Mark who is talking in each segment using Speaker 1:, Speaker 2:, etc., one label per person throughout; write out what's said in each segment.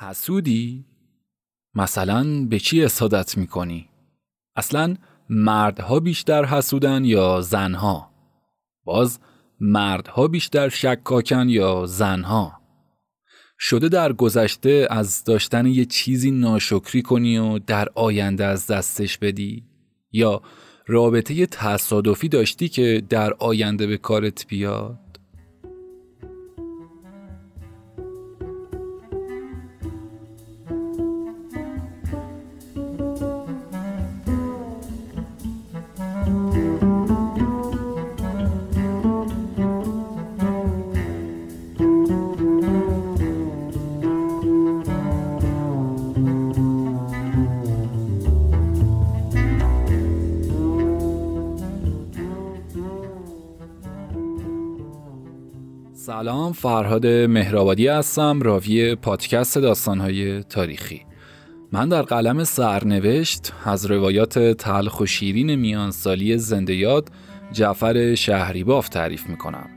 Speaker 1: حسودی؟ مثلا به چی اصادت می‌کنی؟ اصلا مردها بیشتر حسودن یا زنها؟ باز مردها بیشتر شکاکن یا زنها؟ شده در گذشته از داشتن یه چیزی ناشکری کنی و در آینده از دستش بدی؟ یا رابطه تصادفی داشتی که در آینده به کارت بیاد؟ سلام فرهاد مهرآبادی هستم راوی پادکست داستانهای تاریخی. من در قلم سرنوشت از روایات تلخ و شیرین میانسالی زنده یاد جعفر شهریباف تعریف می‌کنم.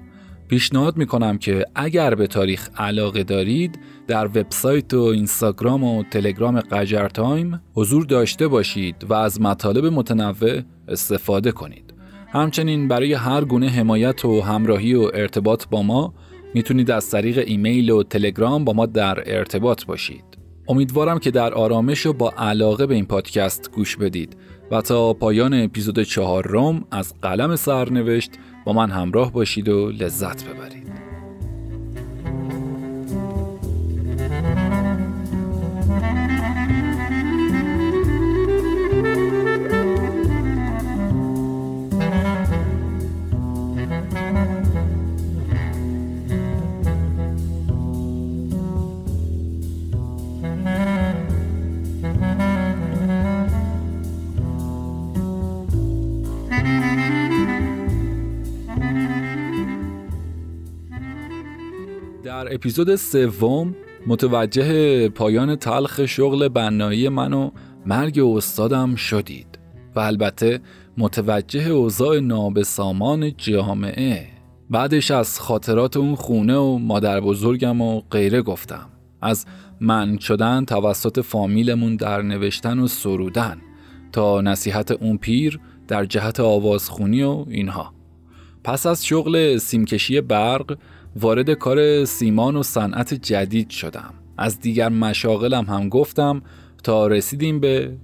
Speaker 1: پیشنهاد می‌کنم که اگر به تاریخ علاقه دارید در وبسایت و اینستاگرام و تلگرام قجر تایم حضور داشته باشید و از مطالب متنوع استفاده کنید. همچنین برای هر گونه حمایت و همراهی و ارتباط با ما می‌تونید از طریق ایمیل و تلگرام با ما در ارتباط باشید. امیدوارم که در آرامش و با علاقه به این پادکست گوش بدید و تا پایان اپیزود چهار روم از قلم سرنوشت با من همراه باشید و لذت ببرید. در اپیزود سوم متوجه پایان تلخ شغل بنایی من و مرگ استادم شدید و البته متوجه اوضاع نابسامان جامعه. بعدش از خاطرات اون خونه و مادر بزرگم و غیره گفتم. از من شدن توسط فامیلمون در نوشتن و سرودن تا نصیحت اون پیر در جهت آوازخونی و اینها. پس از شغل سیمکشی برق وارد کار سیمان و صنعت جدید شدم. از دیگر مشاغلم هم گفتم تا رسیدیم به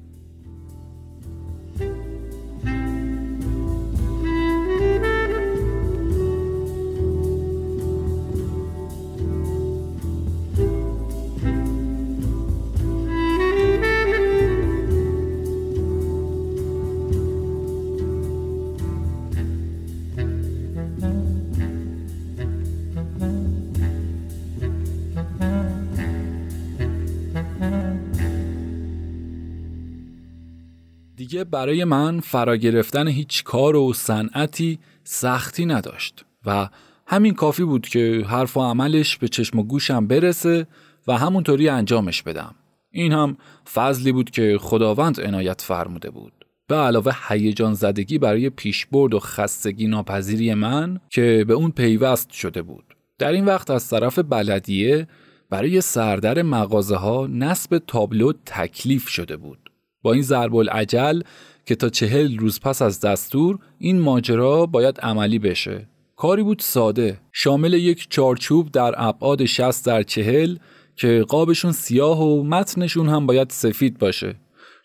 Speaker 1: دیگه برای من فرا گرفتن هیچ کار و صنعتی سختی نداشت و همین کافی بود که حرف و عملش به چشم و گوشم برسه و همونطوری انجامش بدم. این هم فضلی بود که خداوند عنایت فرموده بود. به علاوه هیجان زدگی برای پیشبرد و خستگی ناپذیری من که به اون پیوست شده بود. در این وقت از طرف بلدیه برای سردر مغازه ها نصب تابلو تکلیف شده بود. با این ضرب العجل که تا چهل روز پس از دستور این ماجرا باید عملی بشه. کاری بود ساده. شامل یک چارچوب در ابعاد 60 در چهل که قابشون سیاه و متنشون هم باید سفید باشه.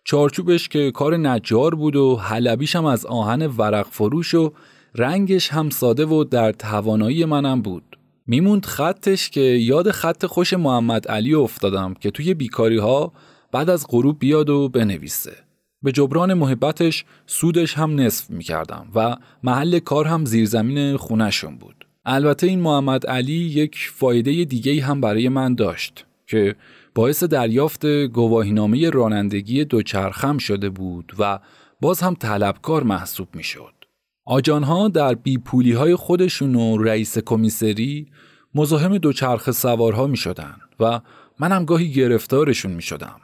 Speaker 1: چارچوبش که کار نجار بود و حلبیش هم از آهن ورق فروش و رنگش هم ساده و در توانایی منم بود. میموند خطش که یاد خط خوش محمد علی افتادم که توی بیکاری ها بعد از غروب بیاد و بنویسه به جبران محبتش سودش هم نصف می کردم و محل کار هم زیرزمین خونشون بود. البته این محمد علی یک فایده دیگه هم برای من داشت که باعث دریافت گواهینامه رانندگی دوچرخم شده بود و باز هم طلبکار محسوب می شد. آجانها در بیپولی های خودشون و رئیس کمیسری مزاحم دوچرخ سوارها می شدن و منم گاهی گرفتارشون می شدم.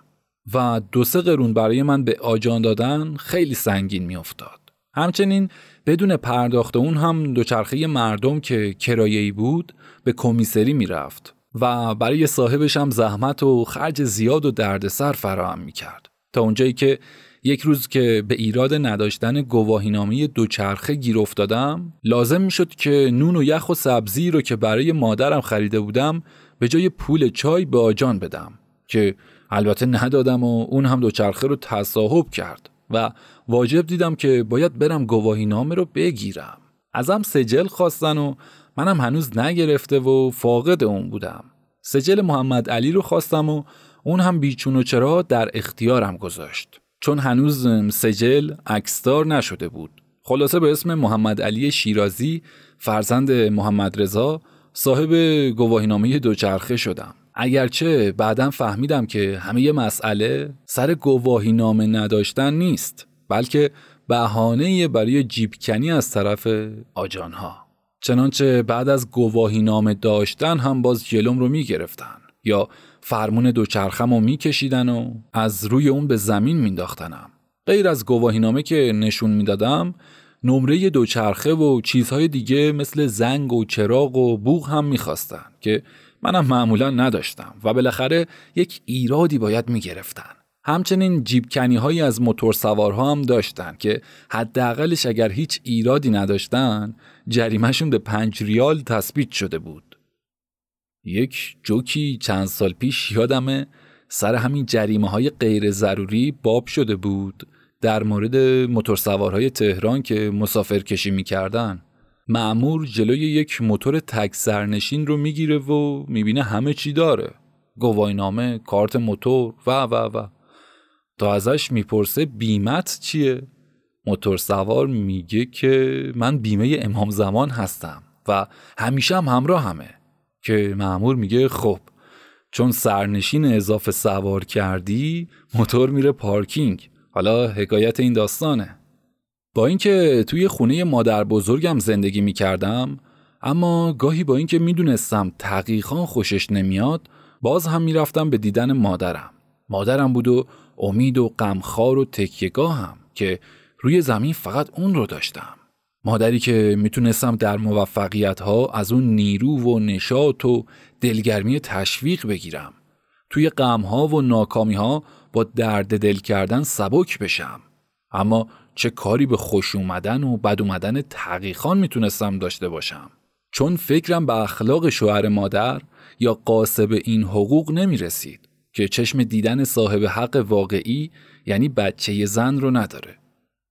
Speaker 1: و دو سه قرون برای من به آجان دادن خیلی سنگین میافتاد. همچنین بدون پرداخت اون هم دوچرخه مردم که کرایه‌ای بود به کمیسری می‌رفت و برای صاحبش هم زحمت و خرج زیاد و دردسر فراهم می‌کرد تا اونجایی که یک روز که به ایراد نداشتن گواهینامه دوچرخه گیر افتادم لازم می‌شد که نون و یخ و سبزی رو که برای مادرم خریده بودم به جای پول چای به آجان بدم که البته ندادم و اون هم دوچرخه رو تصاحب کرد و واجب دیدم که باید برم گواهی نامه رو بگیرم. ازم سجل خواستن و منم هنوز نگرفته و فاقد اون بودم. سجل محمد علی رو خواستم و اون هم بیچون و چرا در اختیارم گذاشت. چون هنوز سجل اکستار نشده بود. خلاصه به اسم محمد علی شیرازی فرزند محمد رضا صاحب گواهینامه دوچرخه شدم. اگرچه بعدا فهمیدم که همه مسئله سر گواهی نامه نداشتن نیست بلکه بهانه برای جیبکنی از طرف آجانها. چنانچه بعد از گواهی نامه داشتن هم باز جلوم رو می‌گرفتن یا فرمون دوچرخم رو میکشیدن و از روی اون به زمین مینداختنم غیر از گواهی نامه که نشون می‌دادم نمره دوچرخه و چیزهای دیگه مثل زنگ و چراغ و بوغ هم می‌خواستن که منم معمولا نداشتم و بالاخره یک ایرادی باید می‌گرفتن. همچنین جیبکنی هایی از موتور سوارها هم داشتن که حداقلش اگر هیچ ایرادی نداشتن جریمهشون به پنج ریال تثبیت شده بود. یک جوکی چند سال پیش یادمه سر همین جریمه های غیر ضروری باب شده بود در مورد موتورسوارهای تهران که مسافر کشی می‌کردن. معمور جلوی یک موتور تک سرنشین رو می‌گیره و می‌بینه همه چی داره. گواهینامه، کارت موتور و و و. تا ازش می‌پرسه بیمت چیه؟ موتور سوار میگه که من بیمه امام زمان هستم و همیشه هم همراه همه. که معمور میگه خب چون سرنشین اضافه سوار کردی موتور میره پارکینگ. حالا حکایت این داستانه. با اینکه توی خونه مادر بزرگم زندگی می کردم اما گاهی با اینکه می‌دونستم تقیقا خوشش نمیاد باز هم می‌رفتم به دیدن مادرم. مادرم بود و امید و غمخوار و تکیگاهم که روی زمین فقط اون رو داشتم. مادری که می‌تونستم در موفقیت ها از اون نیرو و نشاط و دلگرمی تشویق بگیرم. توی غم ها و ناکامی ها با درد دل کردن سبک بشم. اما چه کاری به خوش اومدن و بد اومدن تقیخان می‌تونستم داشته باشم. چون فکرم به اخلاق شوهر مادر یا قاسب این حقوق نمی رسید که چشم دیدن صاحب حق واقعی یعنی بچه زن رو نداره.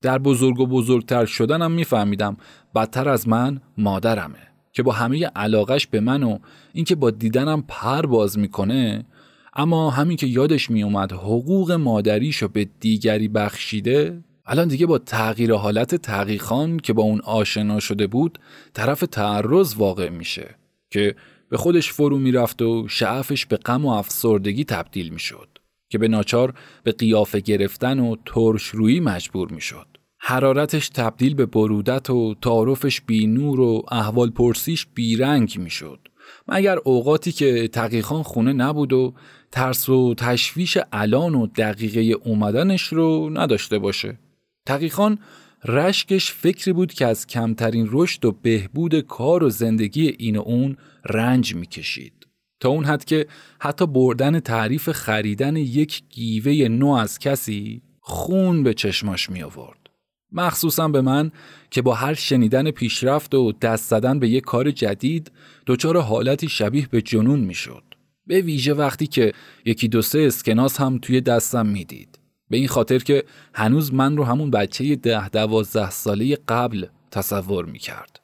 Speaker 1: در بزرگ و بزرگتر شدنم میفهمیدم بدتر از من مادرمه که با همه علاقش به من و اینکه با دیدنم پر باز می‌کنه اما همین که یادش میومد حقوق مادریشو به دیگری بخشیده الان دیگه با تغییر حالت تقیخان که با اون آشنا شده بود طرف تعرض واقع میشه که به خودش فرو می‌رفت و شعفش به غم و افسردگی تبدیل می‌شد که به ناچار به قیافه گرفتن و ترش روی مجبور می‌شد. حرارتش تبدیل به برودت و تعارفش بی نور و احوال پرسیش بیرنگ می‌شد. مگر اوقاتی که تقیخان خونه نبود و ترس و تشویش الان و دقیقه اومدنش رو نداشته باشه؟ تقیخان رشکش فکری بود که از کمترین رشد و بهبود کار و زندگی این و اون رنج می‌کشید. تا اون حد که حتی بردن تعریف خریدن یک گیوه نو از کسی خون به چشماش می آورد. مخصوصا به من که با هر شنیدن پیشرفت و دست زدن به یک کار جدید دچار حالتی شبیه به جنون می‌شد. به ویژه وقتی که یکی دو سه اسکناس هم توی دستم می‌دید. به این خاطر که هنوز من رو همون بچه ده دوازده ساله قبل تصور می کرد.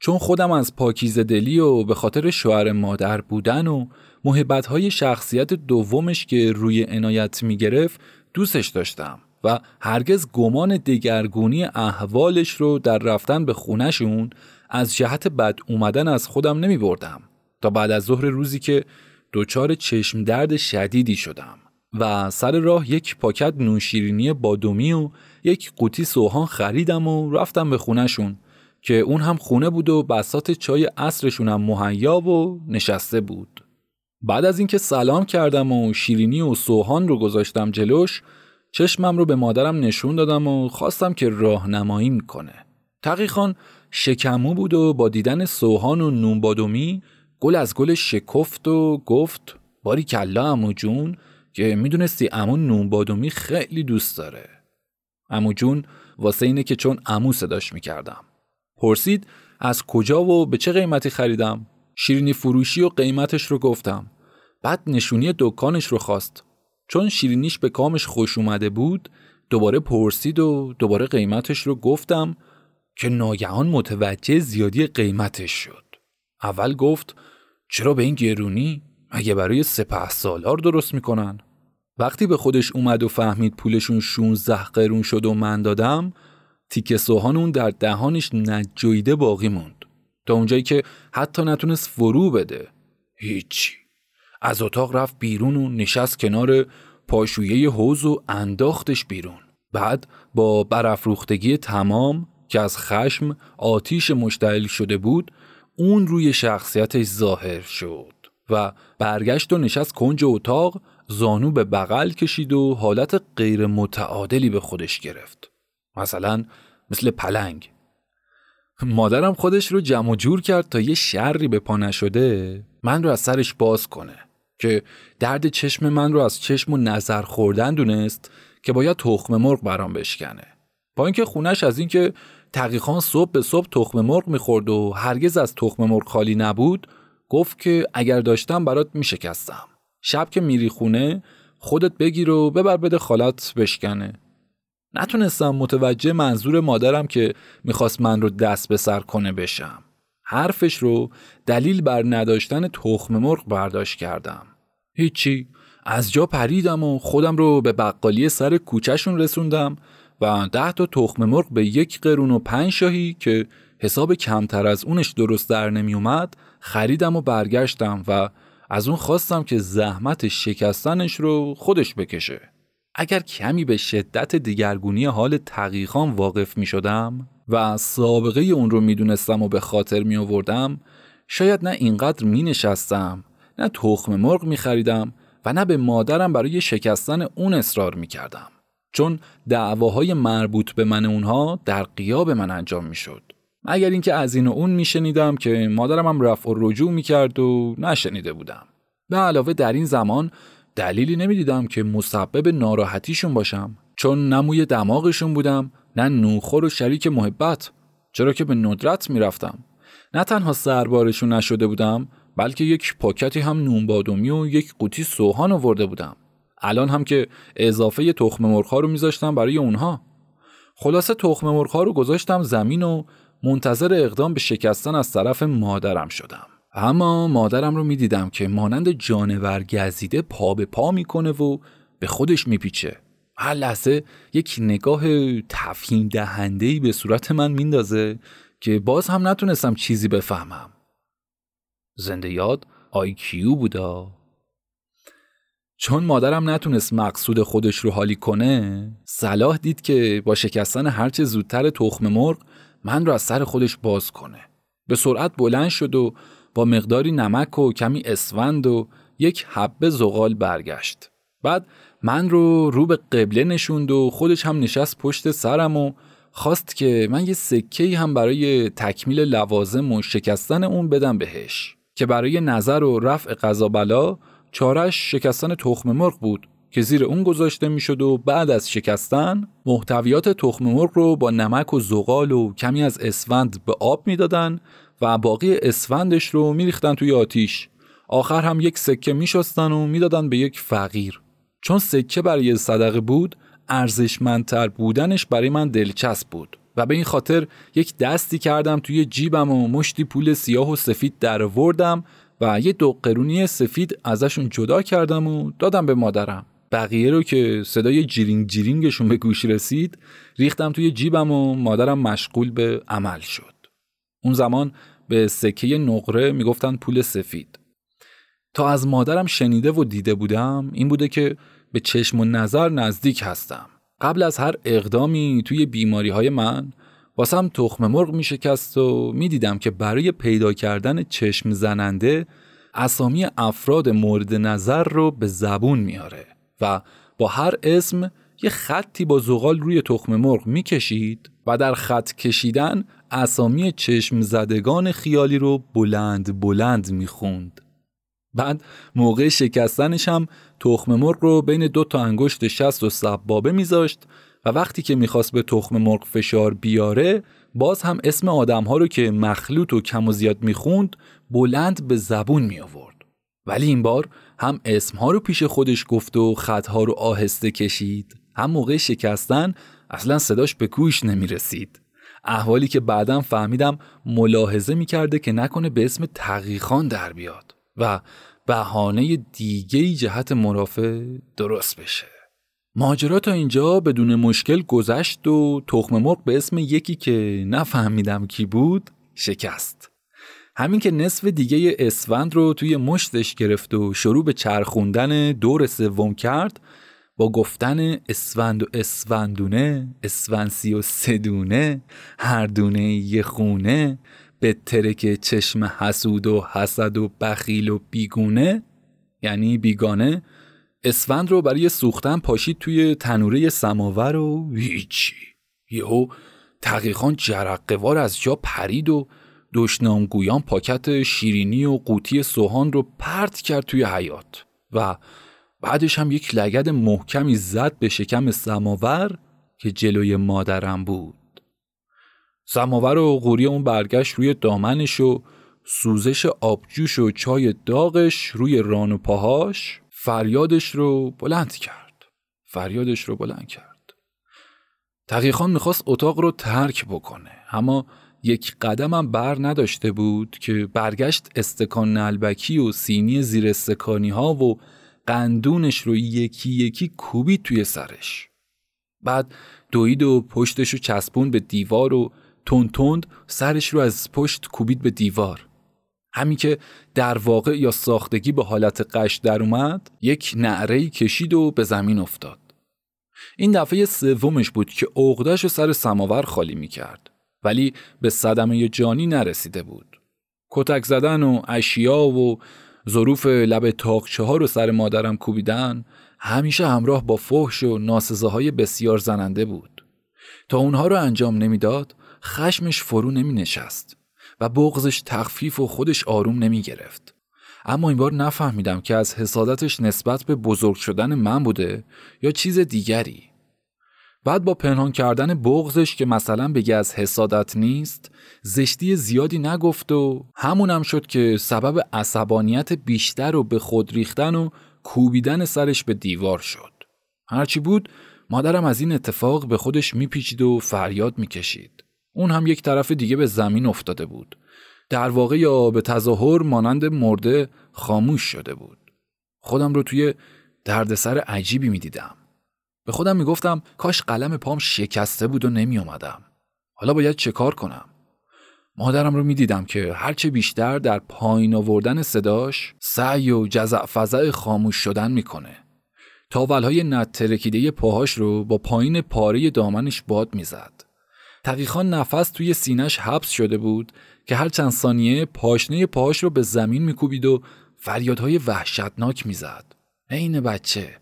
Speaker 1: چون خودم از پاکیز دلی و به خاطر شوهر مادر بودن و محبت های شخصیت دومش که روی عنایت می گرفت دوستش داشتم و هرگز گمان دگرگونی احوالش رو در رفتن به خونشون از جهت بد اومدن از خودم نمی بردم تا بعد از ظهر روزی که دچار چشم درد شدیدی شدم و سر راه یک پاکت نوشیرینی بادومی و یک قوطی سوهان خریدم و رفتم به خونهشون که اون هم خونه بود و بسات چای عصرشون هم مهیا و نشسته بود. بعد از اینکه سلام کردم و شیرینی و سوهان رو گذاشتم جلوش چشمم رو به مادرم نشون دادم و خواستم که راهنمایی کنه. تقیخان شکمو بود و با دیدن سوهان و نون بادومی گل از گل شکفت و گفت باری کلا امو جون که می‌دونستی امو نون بادومی خیلی دوست داره. امو جون واسه اینه که چون امو صداش می‌کردم. پرسید از کجا و به چه قیمتی خریدم؟ شیرینی فروشی و قیمتش رو گفتم. بعد نشونی دکانش رو خواست. چون شیرینیش به کامش خوش اومده بود دوباره پرسید و دوباره قیمتش رو گفتم که ناگهان متوجه زیادی قیمتش شد. اول گفت چرا به این گرونی؟ مگه برای سپه سالار درست می‌کنن. وقتی به خودش اومد و فهمید پولشون 16 قرون شد و من دادم تیکه سوهان اون در دهانش نجویده باقی موند. تا اونجایی که حتی نتونست فرو بده. هیچی. از اتاق رفت بیرون و نشست کنار پاشویه حوز و انداختش بیرون. بعد با برافروختگی تمام که از خشم آتیش مشتعل شده بود اون روی شخصیتش ظاهر شد. و برگشت و نشست کنج اتاق زانو به بغل کشید و حالت غیر متعادلی به خودش گرفت. مثلا مثل پلنگ. مادرم خودش رو جمع جور کرد تا یه شری به پا نشده من رو از سرش باز کنه که درد چشم من رو از چشم و نظر خوردن دونست که باید تخم مرغ برام بشکنه. با اینکه خونش از اینکه تقیخان صبح به صبح تخم مرغ می‌خورد و هرگز از تخم مرغ خالی نبود گفت که اگر داشتم برات میشکستم. شب که میری خونه خودت بگیر و ببر بده خالت بشکنه. نتونستم متوجه منظور مادرم که می‌خواست من رو دست به سر کنه بشم. حرفش رو دلیل بر نداشتن تخم مرغ برداشت کردم. هیچی. از جا پریدم و خودم رو به بقالی سر کوچهشون رسوندم و ده تا تخم مرغ به یک قرون و پنج شاهی که حساب کمتر از اونش درست در نمی اومد خریدم و برگشتم و از اون خواستم که زحمت شکستنش رو خودش بکشه. اگر کمی به شدت دیگرگونی حال تقیقان واقف می شدم و سابقه اون رو می دونستم و به خاطر می آوردم شاید نه اینقدر می نشستم نه تخم مرغ می خریدم و نه به مادرم برای شکستن اون اصرار می کردم. چون دعواهای مربوط به من اونها در قیاب من انجام می شد. مگر اینکه از این و اون میشنیدم که مادرم هم رفع و رجوع می‌کرد و نشنیده بودم. به علاوه در این زمان دلیلی نمی‌دیدم که مسبب ناراحتیشون باشم چون نموی دماغشون بودم نه نوخور و شریک محبت چرا که به ندرت می‌رفتم. نه تنها سربارشون نشده بودم بلکه یک پاکتی هم نون بادومی و یک قوطی سوهان آورده بودم. الان هم که اضافه تخم مرغ رو میذاشتم برای اونها. خلاصه تخم مرغ رو گذاشتم زمین و منتظر اقدام به شکستن از طرف مادرم شدم. اما مادرم رو می‌دیدم که مانند جانور گزیده پا به پا می‌کنه و به خودش میپیچه. هر لحظه یک نگاه تفهیم دهنده به صورت من میندازه که باز هم نتونستم چیزی بفهمم. زنده یاد آی کیو بودا. چون مادرم نتونست مقصود خودش رو حالی کنه صلاح دید که با شکستن هرچه زودتر تخم مرغ من رو از سر خودش باز کنه. به سرعت بلند شد و با مقداری نمک و کمی اسفند و یک حبه زغال برگشت. بعد من رو رو به قبله نشوند و خودش هم نشست پشت سرم و خواست که من یه سکه هم برای تکمیل لوازم و شکستن اون بدم بهش که برای نظر و رفع قضا بلا چارش شکستن تخم مرغ بود. که زیر اون گذاشته می‌شد و بعد از شکستن محتویات تخم مرغ رو با نمک و زغال و کمی از اسفند به آب می‌دادن و باقی اسفندش رو میریختن توی آتیش. آخر هم یک سکه میشستن و می‌دادن به یک فقیر. چون سکه برای صدقه بود ارزشمندتر بودنش برای من دلچسب بود و به این خاطر یک دستی کردم توی جیبم و مشتی پول سیاه و سفید در وردم و یه دو قرونی سفید ازشون جدا کردم و دادم به مادرم. بقیه رو که صدای جیرینگ جیرینگشون به گوش رسید ریختم توی جیبم و مادرم مشغول به عمل شد. اون زمان به سکه نقره می‌گفتن پول سفید. تا از مادرم شنیده و دیده بودم این بوده که به چشم و نظر نزدیک هستم. قبل از هر اقدامی توی بیماری های من واسم تخم مرغ می شکست و می دیدم که برای پیدا کردن چشم زننده اسامی افراد مورد نظر رو به زبون میاره و با هر اسم یه خطی با زغال روی تخم مرغ می‌کشید و در خط کشیدن اسامی چشم زدگان خیالی رو بلند بلند می‌خوند بعد موقع شکستنش هم تخم مرغ رو بین دو تا انگشت شست و سبابه میذاشت و وقتی که می‌خواست به تخم مرغ فشار بیاره باز هم اسم آدم ها رو که مخلوط و کم و زیاد می‌خوند بلند به زبون می آورد. ولی این بار هم اسم ها رو پیش خودش گفت و خطها رو آهسته کشید هم موقع شکستن اصلا صداش به گوش نمی رسید. احوالی که بعدم فهمیدم ملاحظه می کرده که نکنه به اسم تقیخان در بیاد و بهانه دیگه جهت مرافع درست بشه. ماجرا تا اینجا بدون مشکل گذشت و تخم مرغ به اسم یکی که نفهمیدم کی بود شکست. همین که نصف دیگه اسفند رو توی مشتش گرفت و شروع به چرخوندن دور سوم کرد با گفتن اسفند و اسفندونه اسفنسی و سدونه هر دونه یه خونه به ترک چشم حسود و حسد و بخیل و بیگونه یعنی بیگانه اسفند رو برای سوختن پاشید توی تنوره سماور و هیچی. یهو تقیقان جرقوار از جا پرید و دشنامگویان پاکت شیرینی و قوطی سوهان رو پرت کرد توی حیات و بعدش هم یک لگد محکمی زد به شکم سماور که جلوی مادرم بود. سماور و غوری اون برگشت روی دامنش و سوزش آبجوش و چای داغش روی ران و پاهاش فریادش رو بلند کرد. فریادش رو بلند کرد. تقیخان می‌خواست اتاق رو ترک بکنه اما یک قدمم بر نداشته بود که برگشت استکان نلبکی و سینی زیر استکانی ها و قندونش رو یکی یکی کوبید توی سرش. بعد دوید و پشتش رو چسبون به دیوار و تند تند سرش رو از پشت کوبید به دیوار. همین که در واقع یا ساختگی به حالت قش در اومد یک نعره کشید و به زمین افتاد. این دفعه سومش بود که عقدش سر سماور خالی می کرد ولی به صدمه جانی نرسیده بود کتک زدن و اشیا و ظروف لب تاقچه ها رو سر مادرم کوبیدن همیشه همراه با فحش و ناسزاهای بسیار زننده بود تا اونها رو انجام نمی‌داد خشمش فرو نمی نشست و بغزش تخفیف و خودش آروم نمی گرفت. اما این بار نفهمیدم که از حسادتش نسبت به بزرگ شدن من بوده یا چیز دیگری. بعد با پنهان کردن بغزش که مثلا بگه از حسادت نیست زشتی زیادی نگفت و همونم شد که سبب عصبانیت بیشتر و به خود ریختن و کوبیدن سرش به دیوار شد. هرچی بود مادرم از این اتفاق به خودش میپیچید و فریاد می‌کشید. اون هم یک طرف دیگه به زمین افتاده بود. در واقع یا به تظاهر مانند مرده خاموش شده بود. خودم رو توی دردسر عجیبی می‌دیدم. به خودم می‌گفتم کاش قلم پام شکسته بود و نمی اومدم. حالا باید چه کار کنم؟ مادرم رو می‌دیدم که هرچه بیشتر در پایین آوردن صداش سعی و جزع فضع خاموش شدن می‌کنه. تاولهای نترکیده پاهاش رو با پایین پاره دامنش باد می‌زد. تقیخان نفس توی سینش حبس شده بود که هر چند ثانیه پاشنه پاهاش رو به زمین میکوبید و فریادهای وحشتناک می‌زد. عین بچه.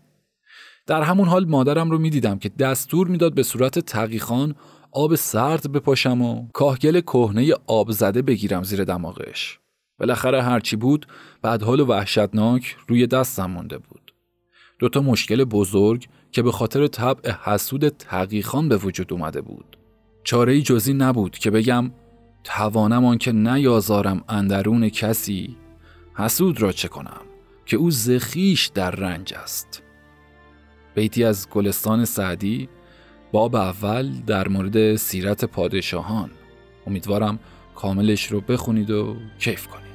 Speaker 1: در همون حال مادرم رو می‌دیدم که دستور می‌داد به صورت تقیخان آب سرد بپاشم و کاهگل کهنه آب زده بگیرم زیر دماغش. بالاخره هرچی بود بعد حال وحشتناک روی دستم مونده بود. دوتا مشکل بزرگ که به خاطر طبع حسود تقیخان به وجود اومده بود. چاره ای جزی نبود که بگم توانم آنکه نیازارم اندرون کسی حسود را چه کنم که او زخیش در رنج است بیتی از گلستان سعدی باب اول در مورد سیرت پادشاهان. امیدوارم کاملش رو بخونید و کیف کنید.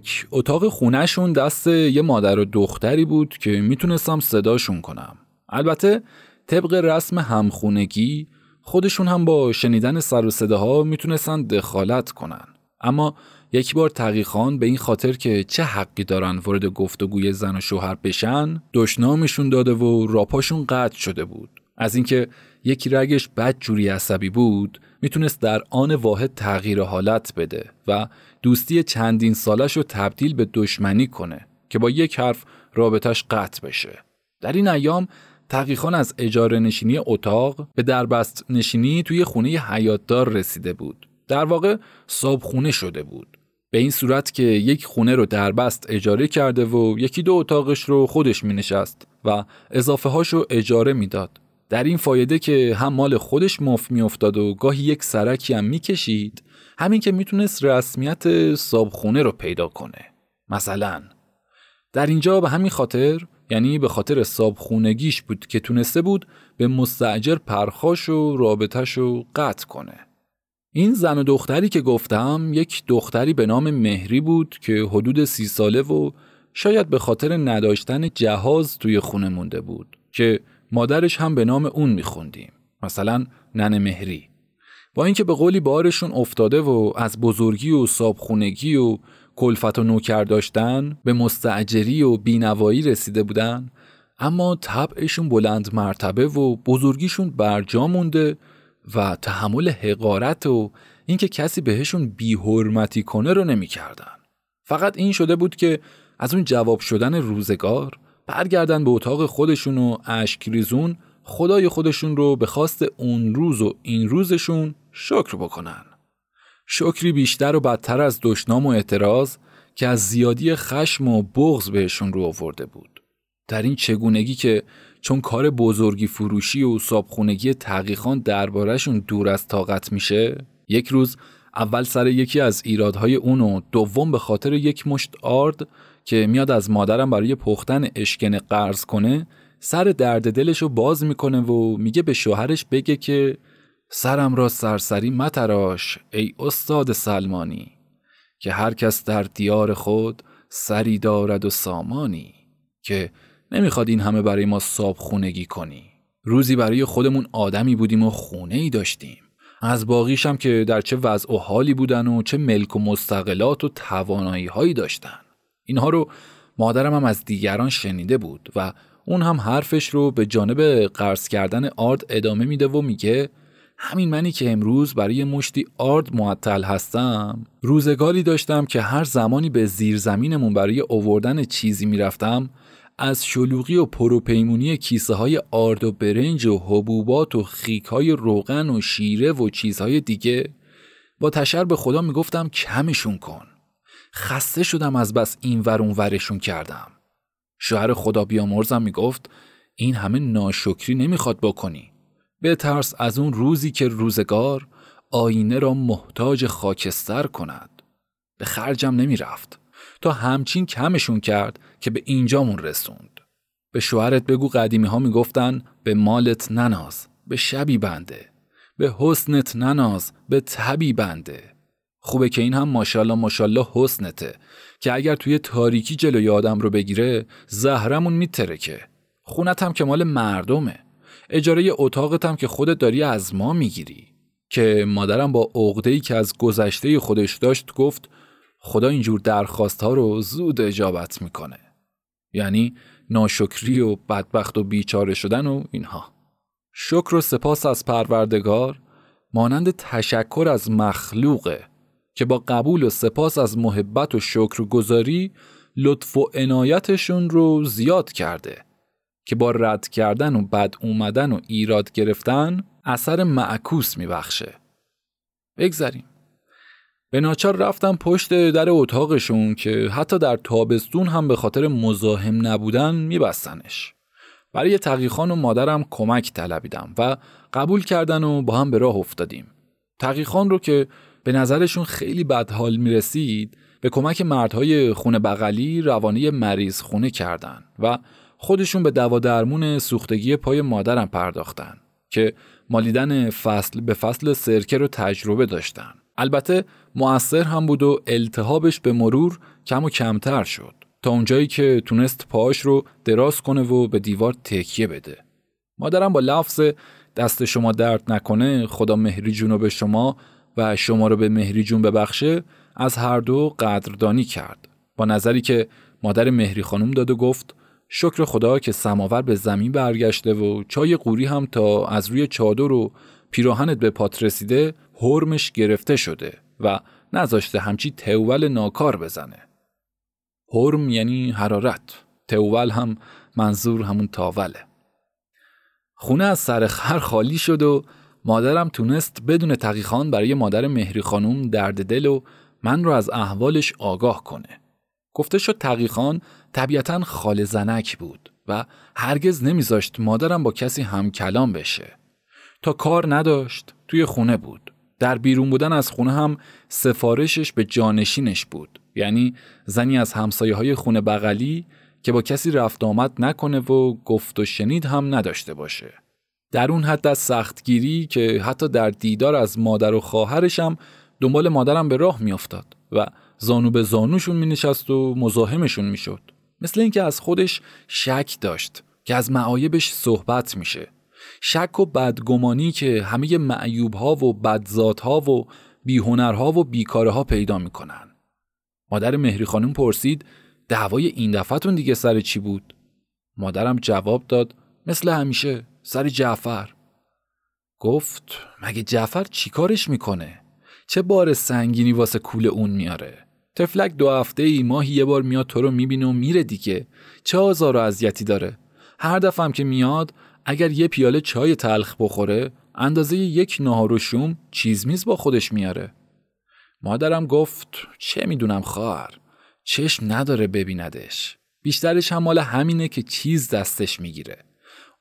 Speaker 1: یک اتاق خونهشون دست یه مادر و دختری بود که می‌تونستم صداشون کنم. البته طبق رسم همخونگی خودشون هم با شنیدن سر و صداها می‌تونستن دخالت کنن. اما یک بار تقیخان به این خاطر که چه حقی دارن وارد گفتگوی زن و شوهر بشن دشنامشون داده و راپاشون قطع شده بود. از اینکه یکی رگش بد جوری عصبی بود می‌تونست در آن واحد تغییر حالت بده و دوستی چندین سالش رو تبدیل به دشمنی کنه که با یک حرف رابطش قطع بشه. در این ایام تقیخان از اجاره نشینی اتاق به دربست نشینی توی خونه حیاتدار رسیده بود. در واقع خونه شده بود. به این صورت که یک خونه رو دربست اجاره کرده و یکی دو اتاقش رو خودش می نشست و اضافه هاش اجاره می‌داد. در این فایده که هم مال خودش مف میافتاد و گاهی یک سرکی هم می‌کشید همین که می‌تونست رسمیت صابخونه رو پیدا کنه. مثلا در اینجا به همین خاطر یعنی به خاطر صابخونگیش بود که تونسته بود به مستعجر پرخاش و رابطش رو قطع کنه. این زن و دختری که گفتم یک دختری به نام مهری بود که حدود سی ساله و شاید به خاطر نداشتن جهاز توی خونه مونده بود که مادرش هم به نام اون میخوندیم. مثلا نن مهری. با اینکه به قولی بارشون افتاده و از بزرگی و صابخونگی و کلفت و نوکر داشتن به مستعجری و بینوایی رسیده بودن اما طبعشون بلند مرتبه و بزرگیشون برجا مونده و تحمل حقارت و اینکه کسی بهشون بیحرمتی کنه رو نمی‌کردن. فقط این شده بود که از اون جواب شدن روزگار برگردن به اتاق خودشون و اشکریزون خدای خودشون رو به خواست اون روز و این روزشون شکر بکنن. شکری بیشتر و بدتر از دشنام و اعتراض که از زیادی خشم و بغض بهشون رو آورده بود. در این چگونگی که چون کار بزرگی فروشی و صابخونگی تحقیقان دربارهشون دور از طاقت میشه یک روز اول سر یکی از ایرادهای اون و دوم به خاطر یک مشت آرد که میاد از مادرم برای پختن اشکن قرض کنه سر درد دلشو باز می‌کنه و میگه به شوهرش بگه که سرم را سرسری متراش ای استاد سلمانی که هر کس در دیار خود سری دارد و سامانی که نمی‌خواد این همه برای ما صاب خونگی کنی. روزی برای خودمون آدمی بودیم و خونه ای داشتیم. از باقیشم که در چه وضع و حالی بودن و چه ملک و مستقلات و توانایی هایی داشتن. اینها رو مادرم هم از دیگران شنیده بود و اون هم حرفش رو به جانب قرض کردن آرد ادامه میده و میگه همین منی که امروز برای مشتی آرد معطل هستم. روزگاری داشتم که هر زمانی به زیر زمینمون برای اووردن چیزی می‌رفتم از شلوغی و پروپیمونی کیسه های آرد و برنج و حبوبات و خیک های روغن و شیره و چیزهای دیگه با تشر به خدا می‌گفتم کمشون کن. خسته شدم از بس این ورون ورشون کردم. شوهر خدا بیامرزم می‌گفت این همه ناشکری نمی‌خواد بکنی. به ترس از اون روزی که روزگار آینه را محتاج خاکستر کند. به خرجم نمی‌رفت. تا همچین کمشون کرد که به اینجامون رسوند. به شوهرت بگو قدیمی ها می‌گفتن به مالت نناز به شبی بنده. به حسنت نناز به تبی بنده. خوبه که این هم ماشاءالله ماشاءالله حسنته که اگر توی تاریکی جلوی آدم رو بگیره زهرمون میترکه خونت هم که مال مردمه. اجاره اتاقت هم که خودت داری از ما می‌گیری. که مادرم با عقده‌ای که از گذشته خودش داشت گفت خدا اینجور درخواست ها رو زود اجابت می‌کنه. یعنی ناشکری و بدبخت و بیچاره شدن و اینها. شکر و سپاس از پروردگار مانند تشکر از مخلوقه. که با قبول و سپاس از محبت و شکر گذاری لطف و عنایتشون رو زیاد کرده که با رد کردن و بد اومدن و ایراد گرفتن اثر معکوس میبخشه بگذریم به ناچار رفتم پشت در اتاقشون که حتی در تابستون هم به خاطر مزاحم نبودن میبستنش. برای تقیخان و مادرم کمک طلبیدم و قبول کردن و با هم به راه افتادیم. تقیخان رو که به نظرشون خیلی بدحال می رسید به کمک مردهای خونه بغلی روانه مریض خونه کردن و خودشون به دوا درمون سوختگی پای مادرم پرداختن که مالیدن فصل به فصل سرکه رو تجربه داشتن. البته موثر هم بود و التهابش به مرور کم و کمتر شد تا اونجایی که تونست پاش رو دراز کنه و به دیوار تکیه بده. مادرم با لفظ دست شما درد نکنه خدا مهری جون رو به شما و شما رو به مهری جون ببخشه از هر دو قدردانی کرد با نظری که مادر مهری خانم داد و گفت شکر خدا که سماور به زمین برگشته و چای قوری هم تا از روی چادر و پیراهنت به پات رسیده حرمش گرفته شده و نذاشته همچی تول ناکار بزنه. حرم یعنی حرارت. تول هم منظور همون تاوله. خونه از سر خر خالی شد و مادرم تونست بدون تقیخان برای مادر مهری خانوم درد دل و من رو از احوالش آگاه کنه. گفته شد تقیخان طبیعتا خال زنک بود و هرگز نمیذاشت مادرم با کسی هم کلام بشه. تا کار نداشت توی خونه بود. در بیرون بودن از خونه هم سفارشش به جانشینش بود. یعنی زنی از همسایه های خونه بغلی که با کسی رفت آمد نکنه و گفت و شنید هم نداشته باشه. در اون حد از سختگیری که حتی در دیدار از مادر و خواهرشم دنبال مادرم به راه میافتاد و زانو به زانوشون می نشست و مزاحمشون می شد. مثل اینکه از خودش شک داشت که از معایبش صحبت میشه. شک و بدگمانی که همه معیوب ها و بدزات ها و بیهنرها و بیکاره ها پیدا می‌کنن. مادر مهری خانم پرسید دعوای این دفعتون دیگه سر چی بود؟ مادرم جواب داد مثل همیشه سر جعفر. گفت مگه جعفر چیکارش می‌کنه؟ چه بار سنگینی واسه کول اون میاره؟ تفلک دو هفته ای ماهی یه بار میاد تو رو می‌بینه و میره دیگه چه آزار و اذیتی داره هر دفعه که میاد اگر یه پیاله چای تلخ بخوره اندازه یک نهار و شوم چیز میز با خودش میاره مادرم گفت چه می‌دونم خواهر چشم نداره ببیندش بیشترش هم مال همینه که چیز دستش می‌گیره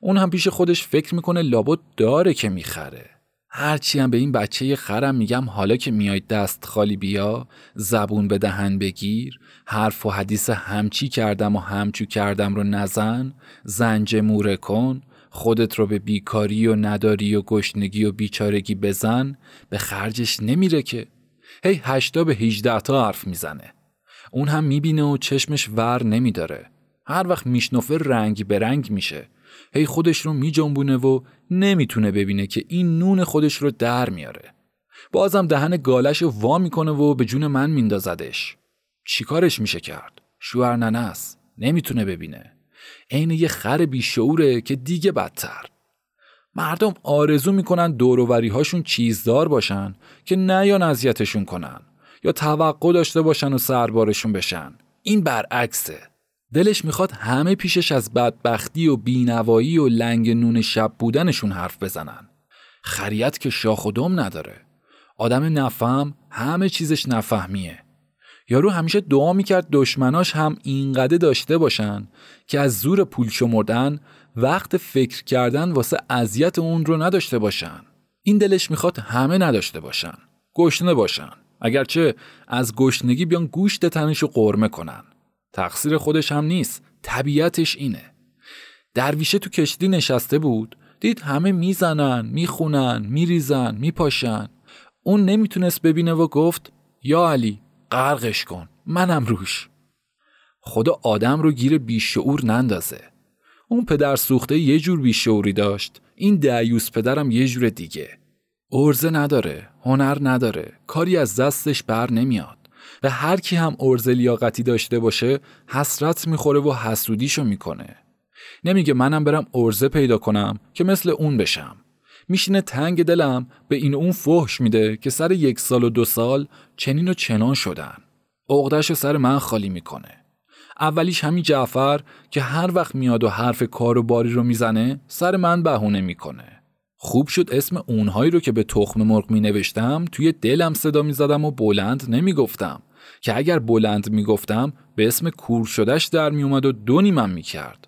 Speaker 1: اون هم پیش خودش فکر می‌کنه لابد داره که می‌خره. هرچی هم به این بچه خرم میگم حالا که میاید دست خالی بیا زبون به دهن بگیر حرف و حدیث همچی کردم و همچو کردم رو نزن زنج موره کن خودت رو به بیکاری و نداری و گشنگی و بیچارگی بزن به خرجش نمیره که. هی هشتا به هیجده تا حرف می‌زنه. اون هم می‌بینه و چشمش ور نمیداره. هر وقت میشنفه رنگ به رنگ میشه. هی خودش رو میجنبونه و نمی‌تونه ببینه که این نون خودش رو در میاره. بازم دهن گالش رو وا می‌کنه و به جون من میندازدش. چیکارش میشه کرد؟ شوهر ننس نمی‌تونه ببینه. عین یه خر بیشعوره که دیگه بدتر. مردم آرزو می‌کنن دورووری هاشون چیزدار باشن که نه یا نزیتشون کنن یا توقع داشته باشن و سربارشون بشن. این برعکسه. دلش می‌خواد همه پیشش از بدبختی و بینوایی و لنگ نون شب بودنشون حرف بزنن. خریت که شاخ و دم نداره. آدم نفهم همه چیزش نفهمیه. یارو همیشه دعا می‌کرد دشمناش هم اینقدر داشته باشن که از زور پول شمردن وقت فکر کردن واسه اذیت اون رو نداشته باشن. این دلش می‌خواد همه نداشته باشن. گشنه باشن. اگرچه از گشنگی بیان گوشت تنشو قرمه کنن. تقصیر خودش هم نیست. طبیعتش اینه. درویشه تو کشتی نشسته بود. دید همه می‌زنن می‌خونن میریزن میپاشن. اون نمی‌تونست ببینه و گفت یا علی غرقش کن. منم روش. خدا آدم رو گیر بیشعور نندازه. اون پدر سوخته یه جور بیشعوری داشت. این دعیوس پدرم یه جور دیگه. ارزه نداره هنر نداره. کاری از دستش بر نمیاد. و هر کی هم ارز لیاقتی داشته باشه حسرت می‌خوره و حسودیشو می‌کنه. نمیگه منم برم ارزه پیدا کنم که مثل اون بشم. میشینه تنگ دلم به این اون فحش میده که سر یک سال و دو سال چنین و چنان شدن. عقدش سر من خالی می‌کنه. اولیش همین جعفر که هر وقت میاد و حرف کار و باری رو می‌زنه سر من بهونه می‌کنه. خوب شد اسم اونهایی رو که به تخم مرغ می نوشتم توی دلم صدا می زدم و بلند نمی گفتم که اگر بلند می گفتم به اسم کور شدش در می اومد و دو نیمم می کرد.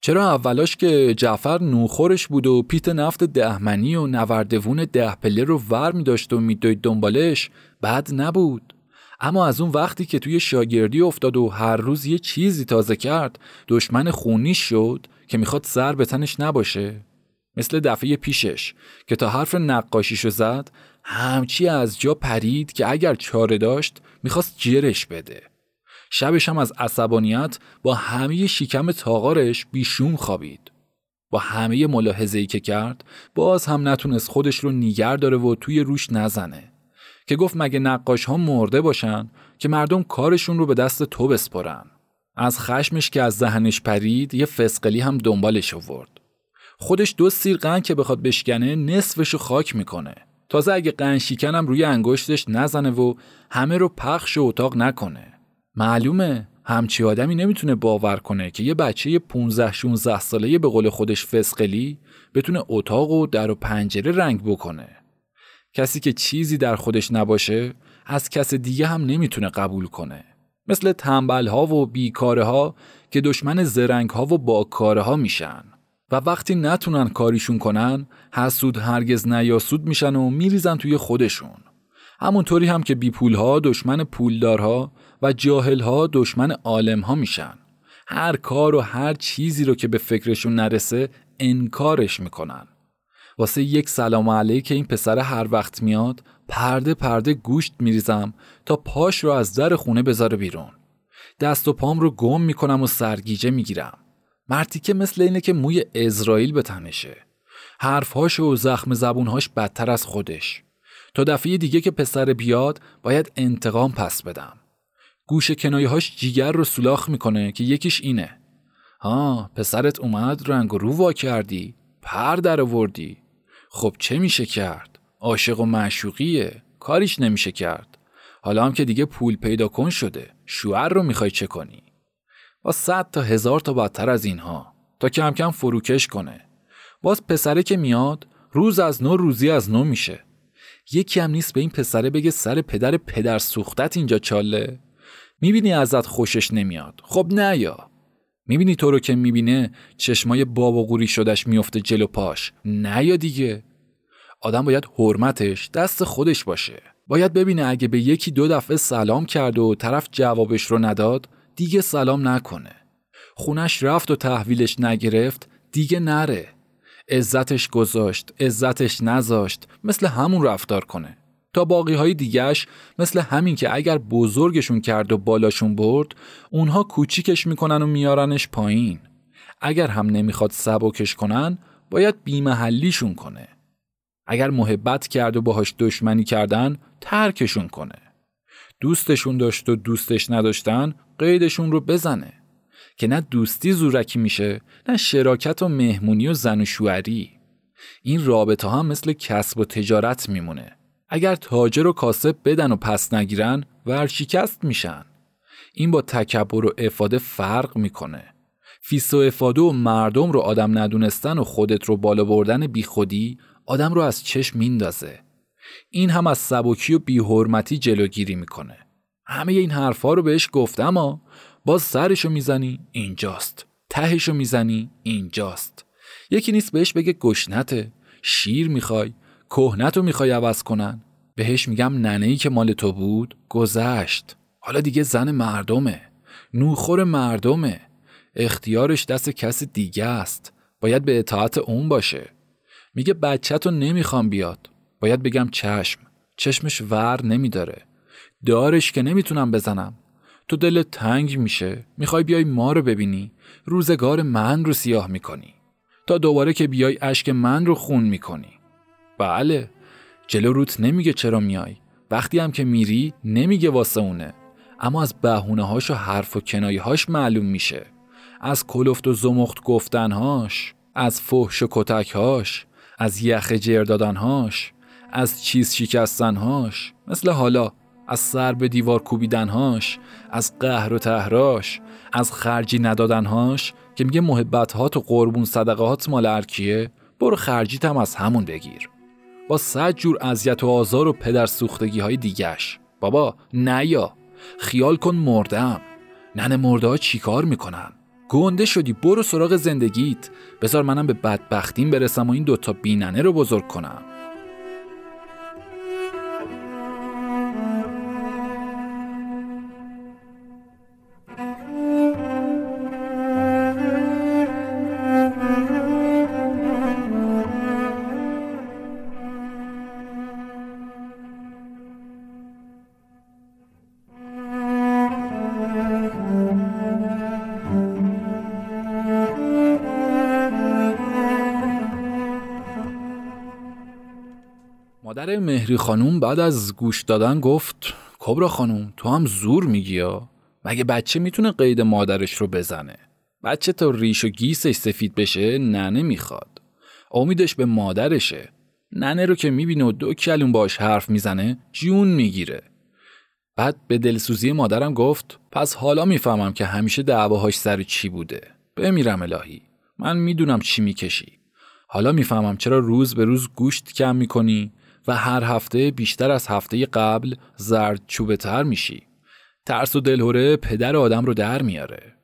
Speaker 1: چرا اولاش که جعفر نوخورش بود و پیت نفت دهمنی و نوردوون ده پله رو ور می داشت و می دوید دنبالش بد نبود. اما از اون وقتی که توی شاگردی افتاد و هر روز یه چیزی تازه کرد دشمن خونی شد که می‌خواد سر به تنش نباشه مثل دفعه پیشش که تا حرف نقاشیشو زد همچی از جا پرید که اگر چاره داشت می‌خواست جرش بده. شبش هم از عصبانیت با همه شیکم تاغارش بیشوم خوابید. با همه ملاحظه که کرد باز هم نتونست خودش رو نیگر داره و توی روش نزنه. که گفت مگه نقاش ها مرده باشن که مردم کارشون رو به دست تو بسپرن. از خشمش که از ذهنش پرید یه فسقلی هم دنبالش آورد. خودش دو سیر که بخواد بشکنه نصفشو خاک می‌کنه. تازه اگه قند شیکنم روی انگشتش نزنه و همه رو پخش اتاق نکنه. معلومه همچی آدمی نمی‌تونه باور کنه که یه بچه 15 16 ساله به قول خودش فسقلی بتونه اتاق و در و پنجره رنگ بکنه. کسی که چیزی در خودش نباشه از کس دیگه هم نمی‌تونه قبول کنه. مثل تنبل ها و بیکاره ها که دشمن زرنگ ها و باکاره ها میشن. و وقتی نتونن کاریشون کنن حسود هرگز نیاسود میشن و میریزن توی خودشون. همونطوری هم که بی ها دشمن پولدارها و جاهل ها دشمن عالم ها میشن. هر کار و هر چیزی رو که به فکرشون نرسه انکارش می‌کنن. واسه یک سلام علیک که این پسر هر وقت میاد پرده پرده گوشت میریزم تا پاش رو از در خونه بذاره بیرون. دست و پام رو گم می‌کنم و سرگیجه می‌گیرم. مرتی که مثل اینه که موی اسرائیل به تنشه حرفهاش و زخم زبونهاش بدتر از خودش. تا دفعه دیگه که پسر بیاد باید انتقام پس بدم. گوش کنایهاش جیگر رو سولاخ می‌کنه که یکیش اینه. ها پسرت اومد رنگ رو وا کردی پر در آوردی. خب چه میشه کرد؟ عاشق و معشوقیه کاریش نمیشه کرد. حالا هم که دیگه پول پیدا کن شده. شوهر رو می‌خوای چه کنی؟ با صد تا هزار تا بدتر از اینها تا کم کم فروکش کنه. باز پسره که میاد روز از نو روزی از نو میشه. یکی هم نیست به این پسره بگه سر پدر پدر سوختت اینجا چاله؟ می‌بینی ازت خوشش نمیاد. خب نه یا؟ می‌بینی تو رو که می‌بینه چشمای باب و شدش میفته جلو پاش. نه یا دیگه؟ آدم باید حرمتش دست خودش باشه. باید ببینه اگه به یکی دو دفعه سلام کرد و طرف جوابش رو نداد دیگه سلام نکنه. خونش رفت و تحویلش نگرفت دیگه نره. عزتش گذاشت عزتش نذاشت مثل همون رفتار کنه. تا باقی های دیگهش مثل همین که اگر بزرگشون کرد و بالاشون برد اونها کوچیکش می‌کنن و میارنش پایین. اگر هم نمی‌خواد سبکش کنن باید بیمحلیشون کنه. اگر محبت کرد و باهاش دشمنی کردن ترکشون کنه. دوستشون داشت و دوستش نداشتن قیدشون رو بزنه. که نه دوستی زورکی میشه نه شراکت و مهمونی و زن و شوهری. این رابطه هم مثل کسب و تجارت میمونه. اگر تاجر و کاسب بدن و پس نگیرن ورشکست میشن. این با تکبر و افاده فرق می‌کنه. فیس و افاده و مردم رو آدم ندونستن و خودت رو بالا بردن بیخودی آدم رو از چشم میندازه. این هم از سبکی و بیحرمتی جلوگیری می‌کنه. همه این حرفها رو بهش گفتم اما باز سرشو می‌زنی اینجاست. تهشو می‌زنی اینجاست. یکی نیست بهش بگه گشنته شیر می‌خوای کهنتو می‌خوای عوض کنن. بهش میگم ننه که مال تو بود گذشت. حالا دیگه زن مردمه. نوخور مردمه. اختیارش دست کس دیگه است. باید به اطاعت اون باشه. میگه بچه تو نمی‌خوام بیاد. باید بگم چشم. چشمش ور نمیداره. دارش که نمی‌تونم بزنم. تو دل تنگ میشه. می‌خوای بیای ما رو ببینی. روزگار من رو سیاه می‌کنی. تا دوباره که بیای اشک من رو خون می‌کنی. بله. جلو روت نمیگه چرا میای. وقتی هم که میری نمیگه واسه اونه. اما از بهونه هاش و حرف و کنایه هاش معلوم میشه. از کلفت و زمخت گفتنهاش از فحش و کتکهاش از یخ جر دادنهاش از چیز شکستنهاش. مثل حالا از سر به دیوار کوبیدنهاش از قهر و تهراش از خرجی ندادنهاش که میگه محبت و قربون صدقات مال ارکیه برو خرجیت هم از همون بگیر. با صد جور اذیت و آزار و پدر سوختگی های دیگش بابا نیا خیال کن مردم. ننه مرده ها چیکار می‌کنن؟ گنده شدی برو سراغ زندگیت. بذار منم به بدبختیم برسم و این دوتا بیننه رو بزرگ کنم. مهری خانوم بعد از گوش دادن گفت کبرا خانوم تو هم زور میگی یا مگه بچه می‌تونه قید مادرش رو بزنه؟ بچه تا ریش و گیسش سفید بشه ننه می‌خواد. امیدش به مادرشه. ننه رو که می‌بینه و دو کلون باش حرف می‌زنه جون می‌گیره. بعد به دلسوزی مادرم گفت پس حالا می‌فهمم که همیشه دعواهاش سر چی بوده. بمیرم الهی. من می‌دونم چی می‌کشی. حالا می‌فهمم چرا روز به روز گوشت کم می‌کنی. و هر هفته بیشتر از هفته قبل زرد چوبه تر میشی. ترس و دلهوره پدر آدم رو در میاره.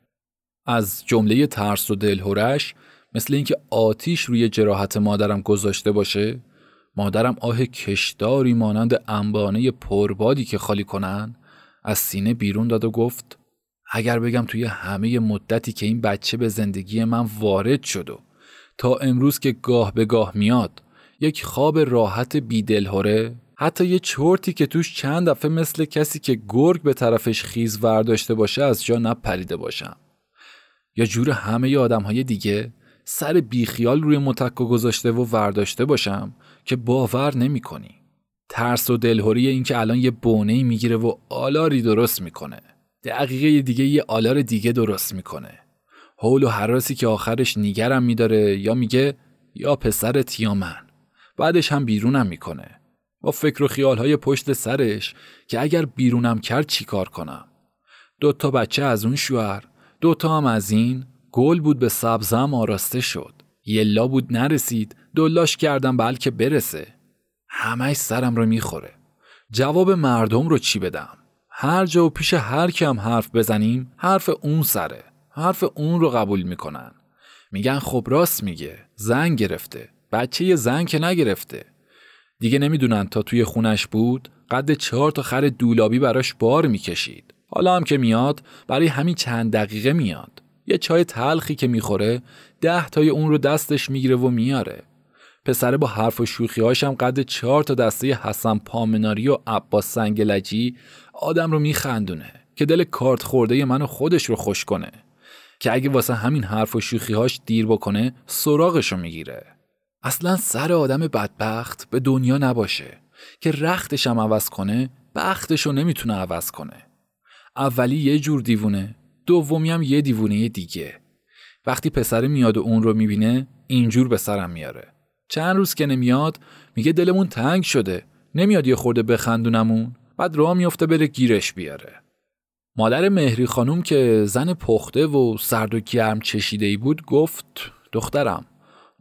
Speaker 1: از جمله ترس و دلهورش مثل اینکه آتیش روی جراحت مادرم گذاشته باشه مادرم آه کشداری مانند انبانه پربادی که خالی کنن از سینه بیرون داد و گفت اگر بگم توی همه مدتی که این بچه به زندگی من وارد شد و تا امروز که گاه به گاه میاد یک خواب راحت بیدلهوره حتی یه چرتی که توش چند دفعه مثل کسی که گرگ به طرفش خیز ورداشته باشه از جا نپریده باشم یا جور همه آدم های دیگه سر بیخیال روی متکا گذاشته و ورداشته باشم که باور نمی کنی. ترس و دلهوری این که الان یه بونه می‌گیره و آلاری درست می‌کنه. دقیقه دیگه یه آلار دیگه درست می‌کنه. حول و حراسی که آخرش نیگرم میداره یا میگه یا پسرت یا من. بعدش هم بیرونم می‌کنه. با فکر و خیال های پشت سرش که اگر بیرونم کرد چیکار کنم. دو تا بچه از اون شوهر، دو تا هم از این گل بود به سبزم آراسته شد. یلا بود نرسید دلاش کردم بلکه برسه. همش سرم رو می‌خوره. جواب مردم رو چی بدم؟ هر جا و پیش هر کم حرف بزنیم حرف اون سره. حرف اون رو قبول می‌کنن. میگن خب راست میگه. زنگ گرفته. بچه یه زنگ که نگرفته. دیگه نمی‌دونن تا توی خونش بود قد چهار تا خر دولابی براش بار می‌کشید. حالا هم که میاد برای همین چند دقیقه میاد. یه چای تلخی که می‌خوره ده تای اون رو دستش می‌گیره و میاره. پسره با حرف و شوخی هاشم قد چهار تا دسته حسن پامناری و عباس سنگلجی آدم رو میخندونه که دل کارت خورده منو خودش رو خوش کنه. که اگه واسه همین حرف و شوخی هاش دیر بکنه سراغش رو می‌گیره. اصلا سر آدم بدبخت به دنیا نباشه که رختش هم عوض کنه بختش رو نمی‌تونه عوض کنه. اولی یه جور دیوونه دومی هم یه دیوونه دیگه. وقتی پسر میاد و اون رو می‌بینه اینجور به سرم میاره. چند روز که نمیاد میگه دلمون تنگ شده. نمیاد یه خورده بخندونمون بعد راه میفته بره گیرش بیاره. مادر مهری خانوم که زن پخته و سرد و گرم چشیده ای بود گفت دخترم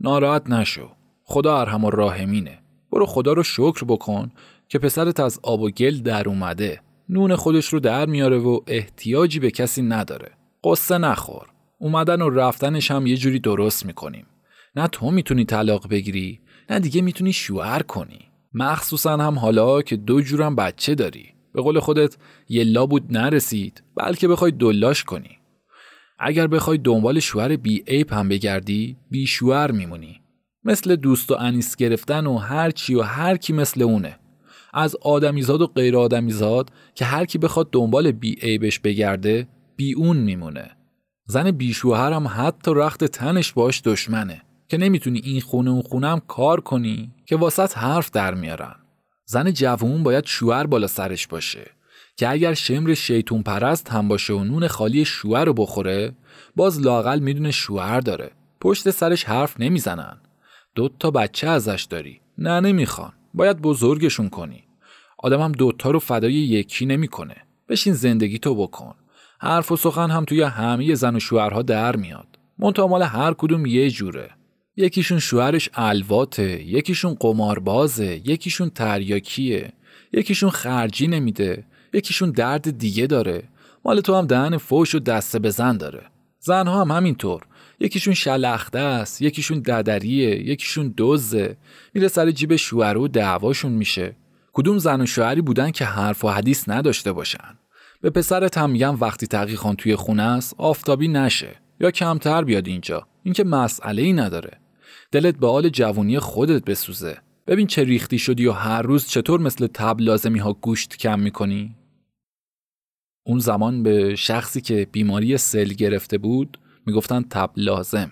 Speaker 1: ناراحت نشو. خدا ارحم و راهمینه. برو خدا رو شکر بکن که پسرت از آب و گل در اومده. نون خودش رو در میاره و احتیاجی به کسی نداره. قصه نخور. اومدن و رفتنش هم یه جوری درست می‌کنیم. نه تو می‌تونی طلاق بگیری نه دیگه می‌تونی شوهر کنی. مخصوصا هم حالا که دو جورم بچه داری. به قول خودت یلا بود نرسید بلکه بخوای دلاش کنی. اگر بخوای دنبال شوهر بی عیب هم بگردی بی شوهر میمونی. مثل دوست و انیس گرفتن و هر چی و هر کی مثل اونه. از آدمیزاد و غیر آدمیزاد که هر کی بخواد دنبال بی عیبش بگرده بی اون میمونه. زن بیشوهر هم حتی رخت تنش باش دشمنه. که نمی‌تونی این خونه اون خونه کار کنی که واسط حرف در میارن. زن جوون باید شوهر بالا سرش باشه. که اگر شمر شیطون پرست هم باشه و نون خالی شوهر رو بخوره باز لاقل می‌دونه شوهر داره. پشت سرش حرف نمی‌زنن. دو تا بچه ازش داری. نه نمی‌خوان. باید بزرگشون کنی. آدم هم دوتا رو فدای یکی نمی‌کنه. بشین زندگی تو بکن. حرف و سخن هم توی همه زن و شوهرها در میاد. منتها هر کدوم یه جوره. یکیشون شوهرش الواته یکیشون قماربازه یکیشون تریاکیه یکیشون خرجی نمیده. یکیشون درد دیگه داره. مال تو هم دهن فوش و دسته بزن داره. زنها هم همینطور. یکیشون شلخته است یکیشون ددریه یکیشون دزه میره سر جیب شوهر و دعواشون میشه. کدوم زن و شوهری بودن که حرف و حدیث نداشته باشن؟ به پسرت هم میگم وقتی تقیخان توی خونه است آفتابی نشه. یا کمتر بیاد اینجا. اینکه مسئله ای نداره. دلت به حال جوونی خودت بسوزه. ببین چه ریختی شدی و هر روز چطور مثل تب لازمی ها گوشت کم می‌کنی؟ اون زمان به شخصی که بیماری سل گرفته بود می‌گفتن تب لازم.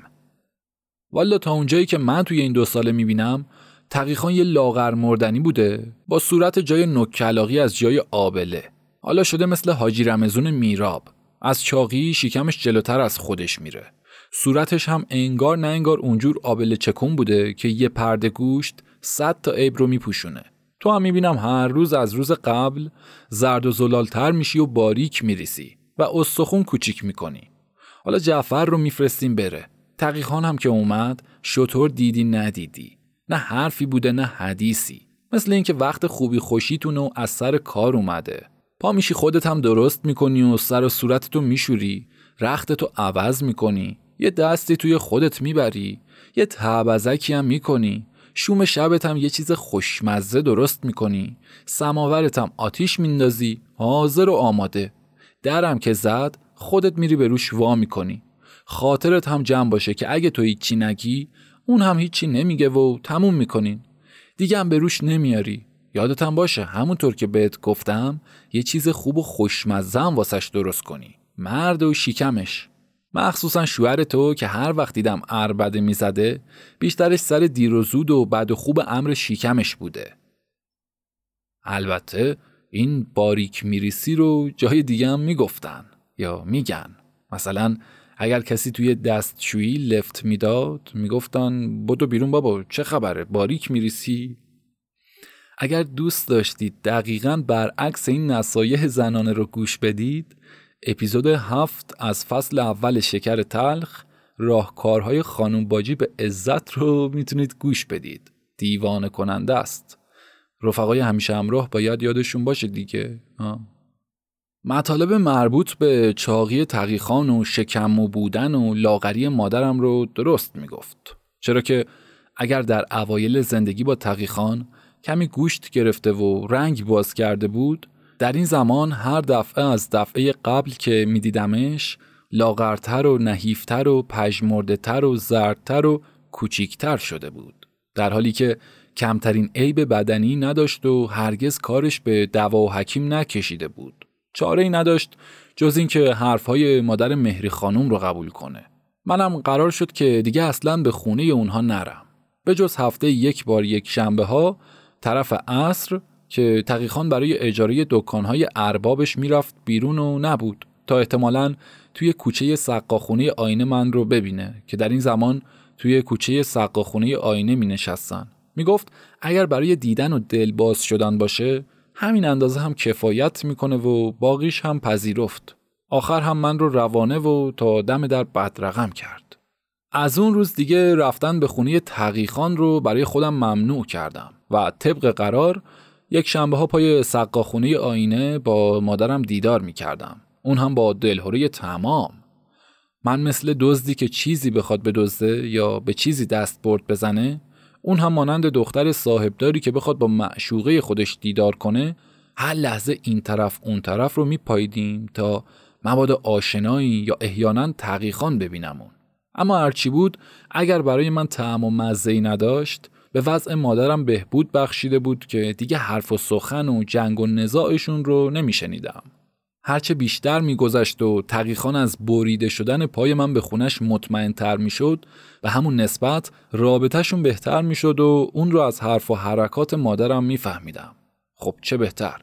Speaker 1: والا تا اونجایی که من توی این دو ساله می‌بینم تقیخان یه لاغر مردنی بوده با صورت جای نکلاقی از جای آبله. حالا شده مثل حاجی رمزون میراب. از چاقی شیکمش جلوتر از خودش میره. صورتش هم انگار نه انگار اونجور آبله چکون بوده که یه پرده گوشت صد تا عیب رو میپوشونه. تو هم می‌بینم هر روز از روز قبل زرد و زلالتر میشی و باریک میریسی و استخون کوچیک می‌کنی. حالا جعفر رو میفرستیم بره. تقیخان هم که اومد شطور دیدی ندیدی. نه حرفی بوده نه حدیثی. مثل اینکه وقت خوبی خوشیتون و از سر کار اومده. پا میشی خودت هم درست می‌کنی و سر و صورتتو میشوری. رختتو عوض می‌کنی. یه دستی توی خودت می‌بری. یه تعبزکی هم می‌کنی. شوم شبت هم یه چیز خوشمزه درست می‌کنی. سماورت هم آتیش میندازی. حاضر و آماده. درم که زد خودت میری به روش وا می‌کنی. خاطرت هم جمع باشه که اگه تو هیچی نگی اون هم هیچی نمیگه و تموم می‌کنین. دیگه هم به روش نمیاری. یادت هم باشه همونطور که بهت گفتم یه چیز خوب و خوشمزه هم واسش درست کنی. مرد و شیکمش مخصوصا شوهر تو که هر وقت دیدم اربده می‌زده بیشترش سر دیر و زود و و خوب امر شیکمش بوده. البته این باریک میریسی رو جای دیگه هم می‌گفتن یا میگن. مثلا اگر کسی توی دستشویی لفت می‌داد می‌گفتن بدو بیرون بابا چه خبره باریک میریسی؟ اگر دوست داشتید دقیقا برعکس این نصایح زنانه رو گوش بدید اپیزود هفت از فصل اول شکر تلخ راهکارهای خانم باجی به عزت رو می‌تونید گوش بدید. دیوانه کننده است. رفقای همیشه همراه باید یادشون باشه دیگه. مطالب مربوط به چاقی تقیخان و شکم و بودن و لاغری مادرم رو درست می‌گفت. چرا که اگر در اوایل زندگی با تقیخان کمی گوشت گرفته و رنگ باز کرده بود در این زمان هر دفعه از دفعه قبل که میدیدمش لاغرتر و نحیفتر و پژمردهتر و زردتر و کوچیکتر شده بود. در حالی که کمترین عیب بدنی نداشت و هرگز کارش به دوا و حکیم نکشیده بود. چاره ای نداشت جز اینکه حرفهای مادر مهری خانوم رو قبول کنه. منم قرار شد که دیگه اصلا به خونه اونها نرم. به جز هفته یک بار یک شنبه ها طرف عصر که تقیخان برای اجاره دکانهای اربابش می‌رفت بیرون و نبود تا احتمالا توی کوچه سقاخونه آینه من رو ببینه که در این زمان توی کوچه سقاخونه آینه می نشستن. می گفت اگر برای دیدن و دل باز شدن باشه همین اندازه هم کفایت می‌کنه و باقیش هم پذیرفت. آخر هم من رو روانه و تا دم در بدرقم کرد. از اون روز دیگه رفتن به خونه تقیخان رو برای خودم ممنوع کردم و طبق قرار یک شنبه ها پای سقاخونه آینه با مادرم دیدار می کردم. اون هم با دلهوری تمام. من مثل دزدی که چیزی بخواد بدزده یا به چیزی دست برد بزنه اون هم مانند دختر صاحبداری که بخواد با معشوقه خودش دیدار کنه هر لحظه این طرف اون طرف رو میپاییدیم تا مبادا آشنایی یا احیانا تقیخان ببینمون اما هرچی بود اگر برای من تعم و مزه نداشت به وضع مادرم بهبود بخشیده بود که دیگه حرف و سخن و جنگ و نزاعشون رو نمیشنیدم. هرچه بیشتر میگذشت و تقیخان از بریده شدن پای من به خونش مطمئن تر می‌شد به همون نسبت رابطهشون بهتر می‌شد و اون رو از حرف و حرکات مادرم میفهمیدم. خب چه بهتر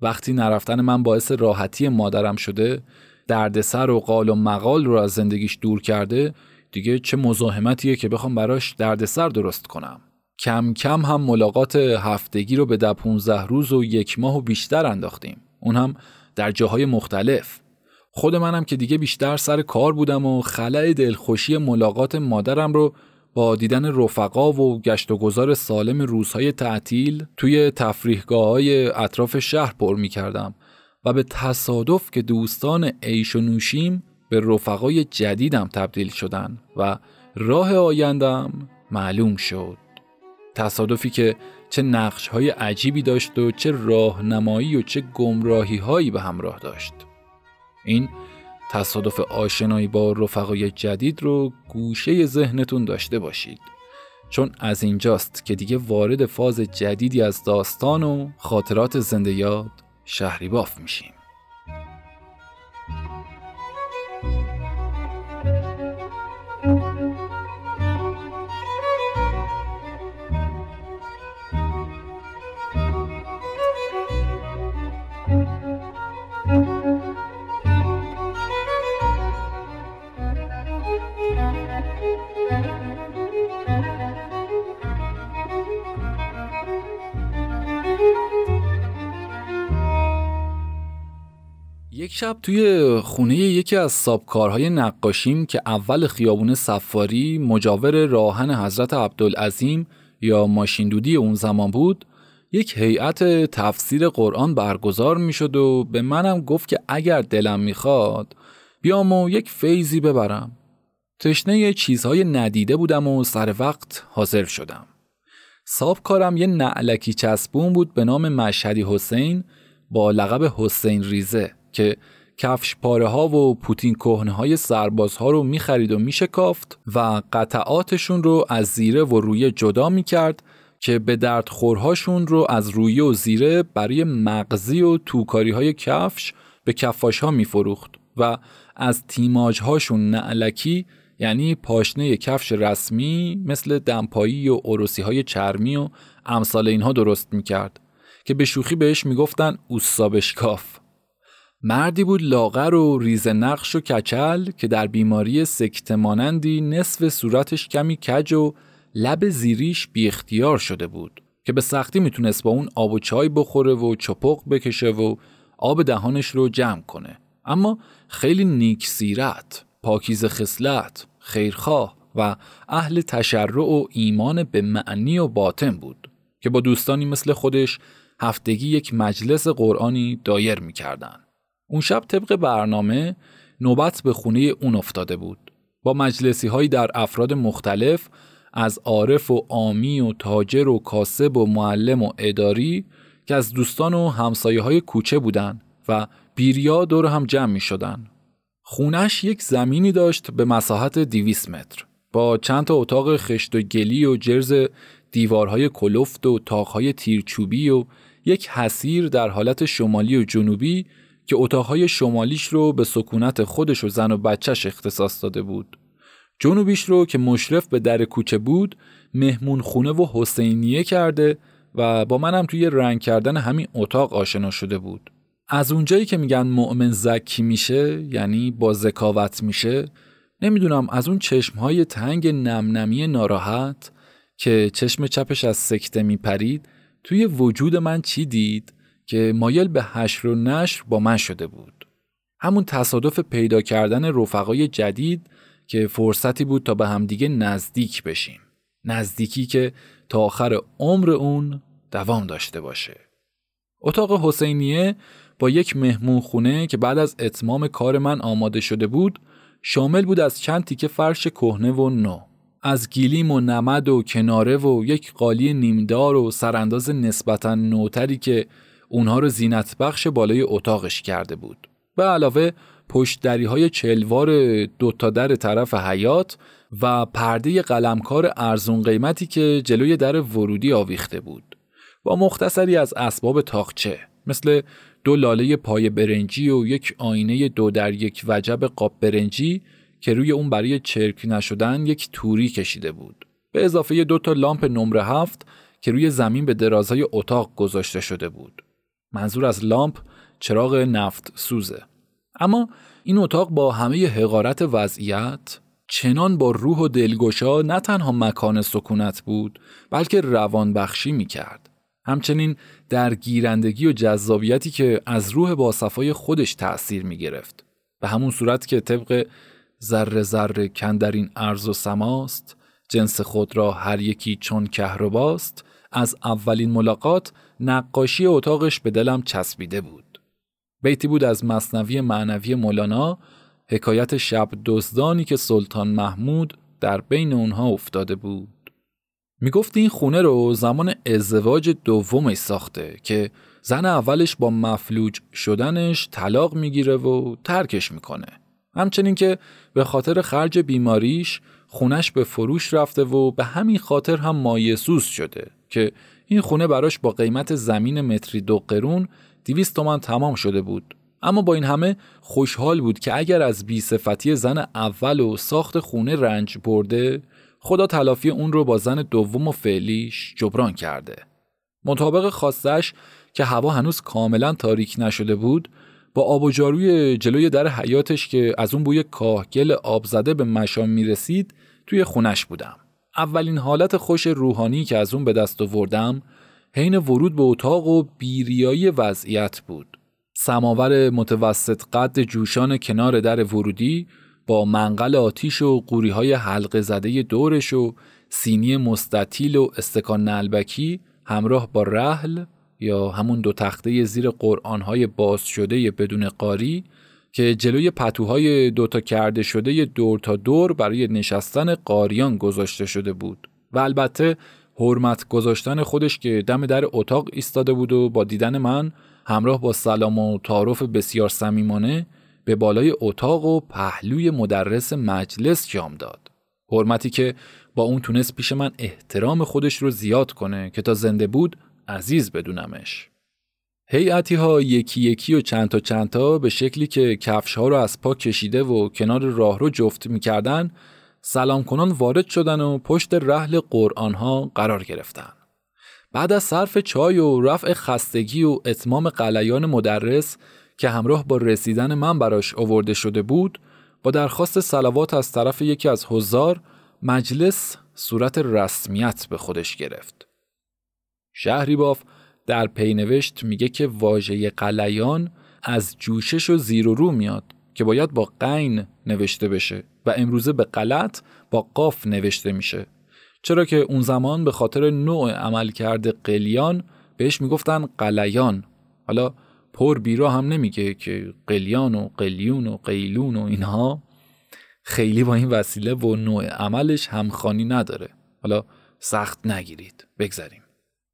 Speaker 1: وقتی نرفتن من باعث راحتی مادرم شده دردسر و قال و مقال رو از زندگیش دور کرده دیگه چه مزاحمتیه که بخوام براش دردسر درست کنم کم کم هم ملاقات هفتگی رو به ده 15 روز و یک ماه و بیشتر انداختیم. اون هم در جاهای مختلف. خود منم که دیگه بیشتر سر کار بودم و خلع دلخوشی ملاقات مادرم رو با دیدن رفقا و گشت و گذار سالم روزهای تعطیل توی تفریحگاه های اطراف شهر پر می کردم و به تصادف که دوستان عیش و نوشیم به رفقای جدیدم تبدیل شدن و راه آیندم معلوم شد. تصادفی که چه نقش های عجیبی داشت و چه راهنمایی و چه گمراهی هایی به همراه داشت. این تصادف آشنایی با رفقای جدید رو گوشه ذهنتون داشته باشید. چون از اینجاست که دیگه وارد فاز جدیدی از داستان و خاطرات زنده یاد شهری باف میشیم. یک شب توی خونه یکی از سابکارهای نقاشیم که اول خیابون سفاری مجاور راهن حضرت عبدالعظیم یا ماشیندودی اون زمان بود یک هیئت تفسیر قرآن برگزار می‌شد و به منم گفت که اگر دلم می‌خواد بیام و یک فیزی ببرم. تشنه چیزهای ندیده بودم و سر وقت حاضر شدم. صاحب کارم یه نعلکی چسبون بود به نام مشهدی حسین با لقب حسین ریزه که کفش پاره ها و پوتین کهنه های سرباز ها رو می‌خرید و میشکافت و قطعاتشون رو از زیره و رویه جدا می‌کرد که به درد خورهاشون رو از رویه و زیره برای مغزی و توکاری های کفش به کفاش ها میفروخت و از تیماج هاشون نعلکی یعنی پاشنه کفش رسمی مثل دمپایی و عروسی های چرمی و امثال اینها درست می‌کرد که به شوخی بهش می‌گفتن اوسابشکاف مردی بود لاغر و ریز نقش و کچل که در بیماری سکته مانندی نصف صورتش کمی کج و لب زیریش بی اختیار شده بود که به سختی می‌تونست با اون آب و چای بخوره و چپق بکشه و آب دهانش رو جمع کنه. اما خیلی نیک سیرت، پاکیز خصلت، خیرخواه و اهل تشرع و ایمان به معنی و باطن بود که با دوستانی مثل خودش هفتگی یک مجلس قرآنی دایر می‌کردن. اون شب طبق برنامه نوبت به خونه اون افتاده بود. با مجلسی هایی در افراد مختلف از عارف و آمی و تاجر و کاسب و معلم و اداری که از دوستان و همسایه های کوچه بودن و بیریا دور هم جمع می شدن. خونش یک زمینی داشت به مساحت 200 متر با چند تا اتاق خشت و گلی و جرز دیوارهای کلفت و تاقهای تیرچوبی و یک حسیر در حالت شمالی و جنوبی که اتاقهای شمالیش رو به سکونت خودش و زن و بچهش اختصاص داده بود. جنوبیش رو که مشرف به در کوچه بود مهمون خونه و حسینیه کرده و با منم توی رنگ کردن همین اتاق آشنا شده بود. از اونجایی که میگن مؤمن زکی میشه یعنی با ذکاوت میشه نمی‌دونم از اون چشمهای تنگ نمنمی ناراحت که چشم چپش از سکته میپرید توی وجود من چی دید که مایل به حشر و نشر با من شده بود. همون تصادف پیدا کردن رفقای جدید که فرصتی بود تا به همدیگه نزدیک بشیم. نزدیکی که تا آخر عمر اون دوام داشته باشه. اتاق حسینیه با یک مهمون خونه که بعد از اتمام کار من آماده شده بود شامل بود از چند تیکه فرش کهنه و نو. از گیلیم و نمد و کناره و یک قالی نیمدار و سرانداز نسبتا نوتری که اونها رو زینت بخش بالای اتاقش کرده بود. به علاوه پشت دری های چلوار دوتا در طرف حیات و پرده قلمکار ارزون قیمتی که جلوی در ورودی آویخته بود. با مختصری از اسباب تاقچه مثل دو لاله پای برنجی و یک آینه دو در یک وجب قاب برنجی که روی اون برای چرک نشدن یک توری کشیده بود. به اضافه دو تا لامپ نمره هفت که روی زمین به درازهای اتاق گذاشته شده بود. منظور از لامپ چراغ نفت سوزه. اما این اتاق با همه حقارت وضعیت چنان با روح و دلگشا نه تنها مکان سکونت بود بلکه روان بخشی می کرد. همچنین در گیرندگی و جذابیتی که از روح با صفای خودش تأثیر می گرفت. به همون صورت که طبق ذره ذره کندرین ارز و سماست جنس خود را هر یکی چون کهرباست از اولین ملاقات نقاشی اتاقش به دلم چسبیده بود. بیتی بود از مصنوی معنوی مولانا حکایت شب دزدانی که سلطان محمود در بین اونها افتاده بود. می‌گفت این خونه رو زمان ازدواج دومش ساخته که زن اولش با مفلوج شدنش طلاق می‌گیره و ترکش می‌کنه. همچنین که به خاطر خرج بیماریش خونش به فروش رفته و به همین خاطر هم مایسوس شده که این خونه براش با قیمت زمین متری دو قرون دیویست تومن تمام شده بود اما با این همه خوشحال بود که اگر از بیصفتی زن اول و ساخت خونه رنج برده خدا تلافی اون رو با زن دوم و فعلیش جبران کرده مطابق خواستش که هوا هنوز کاملا تاریک نشده بود با آب و جاروی جلوی در حیاتش که از اون بوی کاهگل آب زده به مشام می رسید توی خونش بودم. اولین حالت خوش روحانی که از اون به دست آوردم حین ورود به اتاق و بیریایی وضعیت بود. سماور متوسط قد جوشان کنار در ورودی با منقل آتیش و قوری های حلقه زده دورش و سینی مستطیل و استکان نلبکی همراه با رحل یا همون دو تخته زیر قرآنهای باز شده بدون قاری که جلوی پتوهای دوتا کرده شده دور تا دور برای نشستن قاریان گذاشته شده بود و البته حرمت گذاشتن خودش که دم در اتاق ایستاده بود و با دیدن من همراه با سلام و تعارف بسیار صمیمانه به بالای اتاق و پهلوی مدرس مجلس جام داد. حرمتی که با اون تونست پیش من احترام خودش رو زیاد کنه که تا زنده بود عزیز بدونمش. هیئتی ها یکی یکی و چند تا چند تا به شکلی که کفش ها رو از پا کشیده و کنار راه رو جفت می‌کردن سلام کنان وارد شدن و پشت رحل قرآن ها قرار گرفتن. بعد از صرف چای و رفع خستگی و اتمام قلیان مدرس که همراه با رسیدن من براش آورده شده بود با درخواست سلوات از طرف یکی از حضار مجلس صورت رسمیت به خودش گرفت. شهری باف در پینوشت میگه که واژه قلیان از جوشش و زیر و رو میاد که باید با قین نوشته بشه و امروزه به غلط با قاف نوشته میشه چرا که اون زمان به خاطر نوع عمل کرده قلیان بهش می‌گفتن قلیان حالا پر بیرا هم نمیگه که قلیان و قلیون و قیلون و اینها خیلی با این وسیله و نوع عملش همخانی نداره. حالا سخت نگیرید. بگذاریم.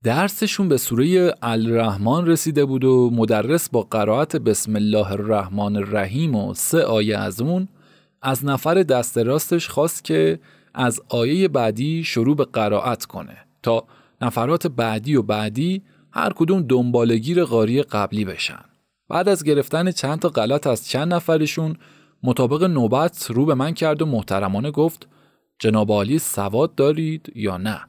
Speaker 1: درسشون به سوره الرحمن رسیده بود و مدرس با قرائت بسم الله الرحمن الرحیم و سه آیه از اون از نفر دست راستش خواست که از آیه بعدی شروع به قرائت کنه تا نفرات بعدی و بعدی هر کدوم دنبالگیر قاری قبلی بشن. بعد از گرفتن چند تا غلط از چند نفرشون مطابق نوبت رو به من کرد و محترمانه گفت جناب عالی سواد دارید یا نه؟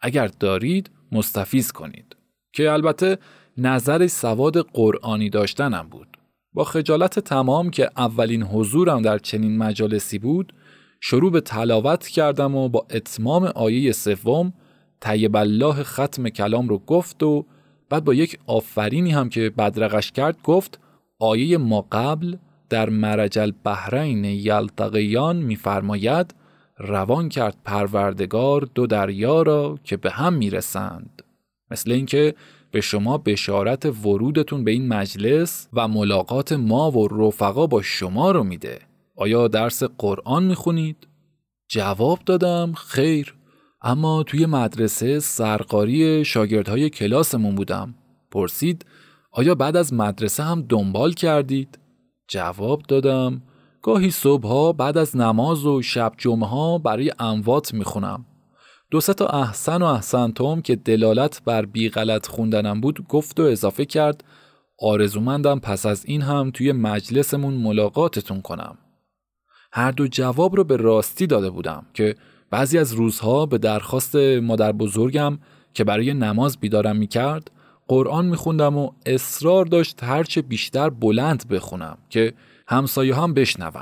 Speaker 1: اگر دارید مستفیز کنید. که البته نظر سواد قرآنی داشتنم بود. با خجالت تمام که اولین حضورم در چنین مجالسی بود شروع به تلاوت کردم و با اتمام آیه سوم طیب الله ختم کلام رو گفت و بعد با یک آفرینی هم که بدرقش کرد گفت آیه ما قبل در مرج البحرین یلتقیان میفرماید روان کرد پروردگار دو دریا را که به هم می‌رسند. مثل اینکه به شما بشارت ورودتون به این مجلس و ملاقات ما و رفقا با شما رو میده. آیا درس قرآن می‌خونید؟ جواب دادم خیر. اما توی مدرسه سرقاری شاگردهای کلاسمون بودم. پرسید آیا بعد از مدرسه هم دنبال کردید؟ جواب دادم گاهی صبحها بعد از نماز و شب جمعه ها برای اموات می‌خونم. دو تا احسن و احسن توم که دلالت بر بی غلط خوندنم بود گفت و اضافه کرد آرزومندم پس از این هم توی مجلسمون ملاقاتتون کنم. هر دو جواب رو به راستی داده بودم که بعضی از روزها به درخواست مادر بزرگم که برای نماز بیدارم می‌کرد قرآن میخوندم و اصرار داشت هرچه بیشتر بلند بخونم که همسایه هم بشنون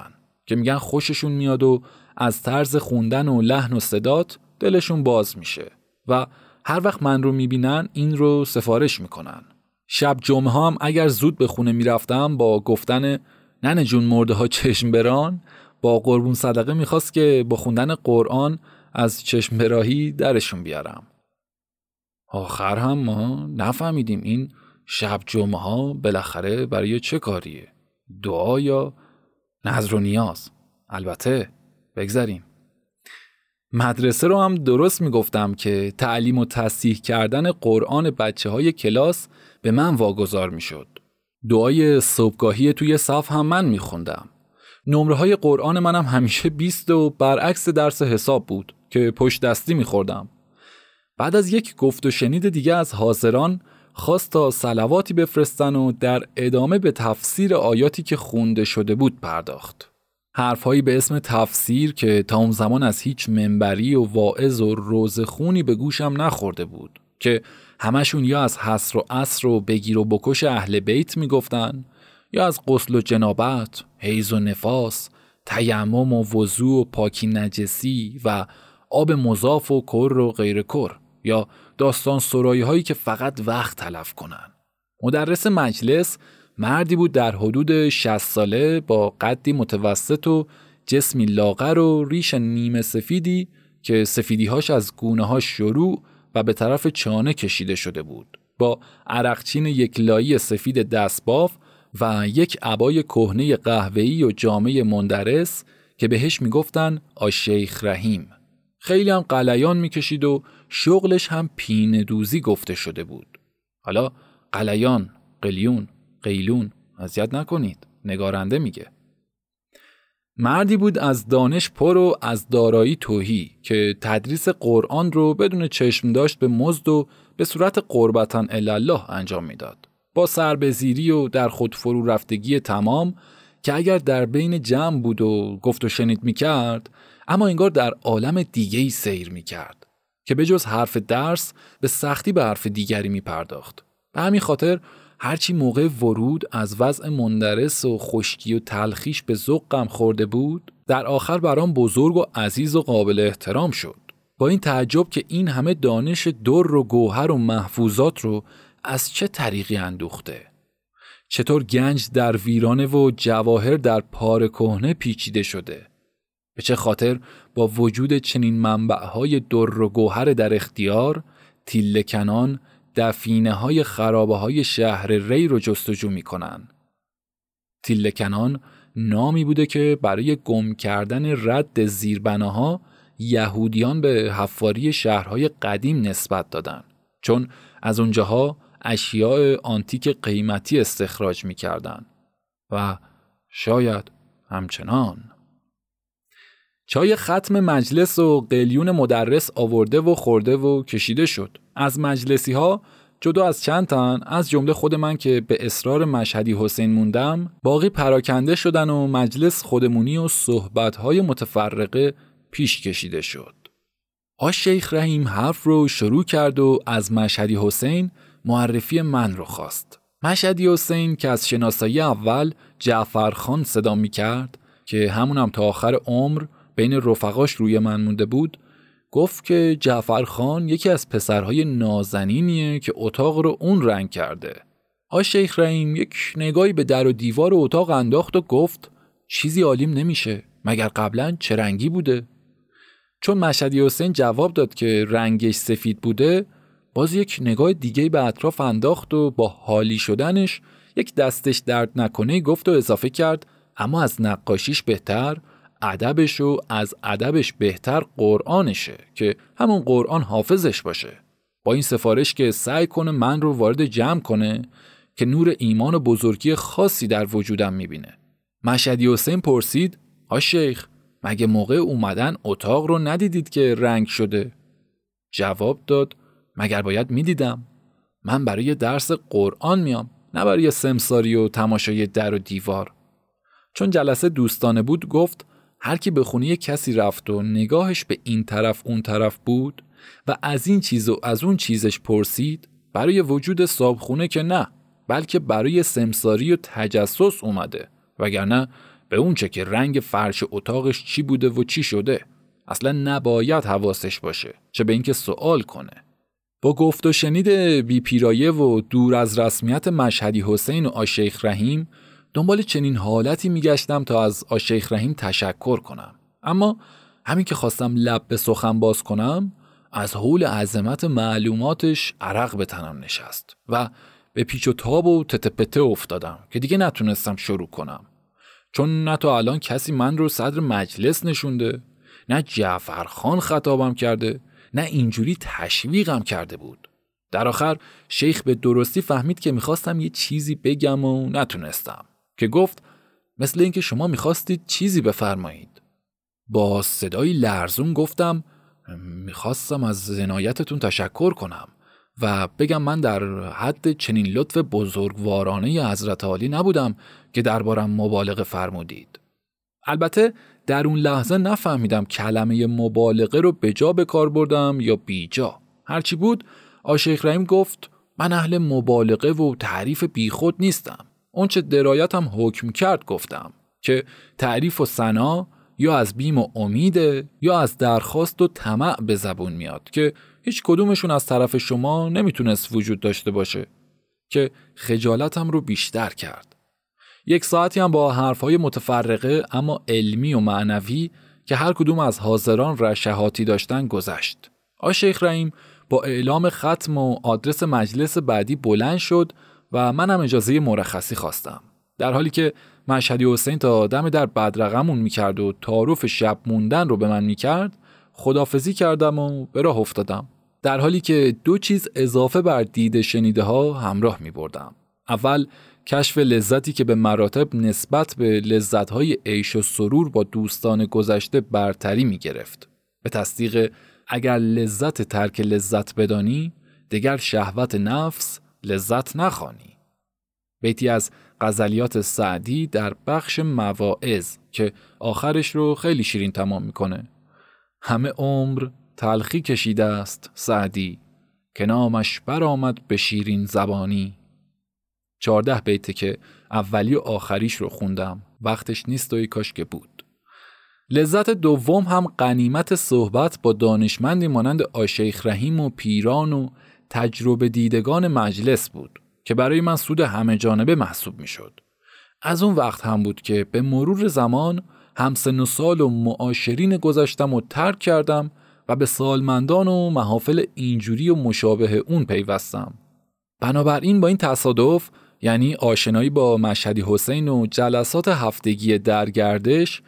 Speaker 1: که میگن خوششون میاد و از طرز خوندن و لحن و صدات دلشون باز میشه و هر وقت من رو می‌بینن این رو سفارش می‌کنن. شب جمعه هم اگر زود به خونه می‌رفتم با گفتن ننه جون مرده ها چشم بران قربون صدقه می‌خواست که با خوندن قرآن از چشم براهی درشون بیارم آخر هم ما نفهمیدیم این شب جمعه ها بالاخره برای چه کاریه دعا یا نظر و نیاز البته بگذاریم مدرسه رو هم درست می‌گفتم که تعلیم و تصیح کردن قرآن بچه های کلاس به من واگذار می‌شد. دعای صبحگاهی توی صف هم من میخوندم. نمره های قرآن منم همیشه 20 و برعکس درس حساب بود که پشت دستی میخوردم. بعد از یک گفت و شنید دیگه از حاضران خواست تا سلواتی بفرستن و در ادامه به تفسیر آیاتی که خونده شده بود پرداخت. حرفهایی به اسم تفسیر که تا اون زمان از هیچ منبری و واعظ و روزخونی به گوشم نخورده بود که همشون یا از حسر و عصر و بگیر و بکش اهل بیت می‌گفتن یا از قسل و جنابت، حیز و نفاس، تیمم و وضوع و پاکی نجسی و آب مضاف و کر و غیر کر یا داستان سرایی هایی که فقط وقت تلف کنن. مدرس مجلس مردی بود در حدود 60 ساله با قدی متوسط و جسمی لاغر و ریش نیمه سفیدی که سفیدیهاش از گونه ها شروع و به طرف چانه کشیده شده بود با عرقچین یک لایی سفید دستباف و یک عبای کهنه قهوه‌ای و جامعه مندرس که بهش می‌گفتن آشیخ رحیم. خیلی هم قلیان می‌کشید و شغلش هم پین دوزی گفته شده بود. حالا قلیان قلیون قیلون اذیت نکنید نگارنده میگه. مردی بود از دانش پر و از دارایی توهی که تدریس قرآن رو بدون چشم داشت به مزد و به صورت قربتن الله انجام می‌داد. با سربزیری و در خود فرو رفتگی تمام که اگر در بین جمع بود و گفت و شنید می‌کرد اما انگار در عالم دیگه ای سیر می‌کرد که به جز حرف درس به سختی به حرف دیگری میپرداخت. به همین خاطر هرچی موقع ورود از وضع مندرس و خشکی و تلخیش به ذوقم خورده بود در آخر برام بزرگ و عزیز و قابل احترام شد با این تعجب که این همه دانش در و گوهر و محفوظات رو از چه طریقی اندوخته چطور گنج در ویرانه و جواهر در پار کهنه پیچیده شده به چه خاطر با وجود چنین منبعهای در و گوهر در اختیار تیله کنان دفینه های خرابه های شهر ری رو جستجو می کنن. تیلکنان نامی بوده که برای گم کردن رد زیربناها یهودیان به حفاری شهرهای قدیم نسبت دادن چون از اونجاها اشیاء آنتیک قیمتی استخراج می کردن. و شاید همچنان چای ختم مجلس و قلیون مدرس آورده و خورده و کشیده شد از مجلسی ها جدا از چند تن از جمله خود من که به اصرار مشهدی حسین موندم باقی پراکنده شدن و مجلس خودمونی و های متفرقه پیش کشیده شد آش شیخ رحیم حرف رو شروع کرد و از مشهدی حسین معرفی من رو خواست مشهدی حسین که از شناسایی اول جعفر خان صدا می کرد که همونم تا آخر عمر بین رفقاش روی من مونده بود گفت که جعفر خان یکی از پسرهای نازنینیه که اتاق رو اون رنگ کرده. آ شیخ رحیم یک نگاهی به در و دیوار اتاق انداخت و گفت چیزی عالیم نمیشه مگر قبلا چه رنگی بوده؟ چون مشهدی حسین جواب داد که رنگش سفید بوده باز یک نگاه دیگه به اطراف انداخت و با حالی شدنش یک دستش درد نکنه گفت و اضافه کرد اما از نقاشیش بهتر ادبش و از ادبش بهتر قرآنشه که همون قرآن حافظش باشه. با این سفارش که سعی کنه من رو وارد جمع کنه که نور ایمان و بزرگی خاصی در وجودم می‌بینه. مشهدی حسین پرسید ها شیخ مگه موقع اومدن اتاق رو ندیدید که رنگ شده؟ جواب داد مگر باید می‌دیدم؟ من برای درس قرآن میام نه برای سمساری و تماشای در و دیوار. چون جلسه دوستانه بود گفت هر کی به خونه کسی رفت و نگاهش به این طرف اون طرف بود و از این چیز و از اون چیزش پرسید برای وجود صابخونه که نه بلکه برای سمساری و تجسس اومده وگرنه به اون چه که رنگ فرش اتاقش چی بوده و چی شده اصلا نباید حواسش باشه چه به اینکه سوال کنه. با گفت و شنید بی پیرایه و دور از رسمیت مشهدی حسین و آشیخ رحیم دنبال چنین حالتی میگشتم تا از آشیخ رحیم تشکر کنم. اما همین که خواستم لب به سخن باز کنم از حول عظمت معلوماتش عرق به تنم نشست و به پیچ و تاب و تتپته افتادم که دیگه نتونستم شروع کنم. چون نه تا الان کسی من رو صدر مجلس نشونده نه جعفر خان خطابم کرده نه اینجوری تشویقم کرده بود. در آخر شیخ به درستی فهمید که می‌خواستم یه چیزی بگم و نتونستم. که گفت مثل اینکه شما می‌خواستید چیزی بفرمایید. با صدای لرزون گفتم می‌خواستم از زنایتتون تشکر کنم و بگم من در حد چنین لطف بزرگوارانه حضرت عالی نبودم که دربارم مبالغه فرمودید. البته در اون لحظه نفهمیدم کلمه مبالغه رو به جا به کار بردم یا بیجا هرچی بود آشیخ رحیم گفت من اهل مبالغه و تعریف بیخود نیستم اونچه درایتم حکم کرد گفتم که تعریف و سنا یا از بیم و امیده یا از درخواست و طمع به زبون میاد که هیچ کدومشون از طرف شما نمی‌تونست وجود داشته باشه که خجالتم رو بیشتر کرد. یک ساعتی هم با حرفهای متفرقه اما علمی و معنوی که هر کدوم از حاضران رشهاتی داشتن گذشت. آ شیخ رحیم با اعلام ختم و آدرس مجلس بعدی بلند شد و منم اجازه مرخصی خواستم. در حالی که مشهدی حسین تا دم در بدرقمون می‌کرد و تعارف شب موندن رو به من می‌کرد خدافزی کردم و به راه افتادم. در حالی که دو چیز اضافه بر دید شنیده ها همراه می بردم. اول کشف لذتی که به مراتب نسبت به لذتهای عیش و سرور با دوستان گذشته برتری می گرفت. به تصدیق اگر لذت ترک لذت بدانی دگر شهوت نفس لذت نخوانی. بیتی از غزلیات سعدی در بخش مواعظ که آخرش رو خیلی شیرین تمام می‌کنه. همه عمر تلخی کشیده است سعدی که نامش برآمد به شیرین زبانی چهارده بیته که اولی و آخریش رو خوندم وقتش نیست و کاش که بود لذت دوم هم قنیمت صحبت با دانشمندی مانند آشیخ رحیم و پیران و تجربه دیدگان مجلس بود که برای من سود همه جانبه محسوب می شد. از اون وقت هم بود که به مرور زمان همسن و سال و معاشرین گذشتم و ترک کردم و به سالمندان و محافل اینجوری و مشابه اون پیوستم. بنابراین با این تصادف یعنی آشنایی با مشهدی حسین و جلسات هفتگی درگردش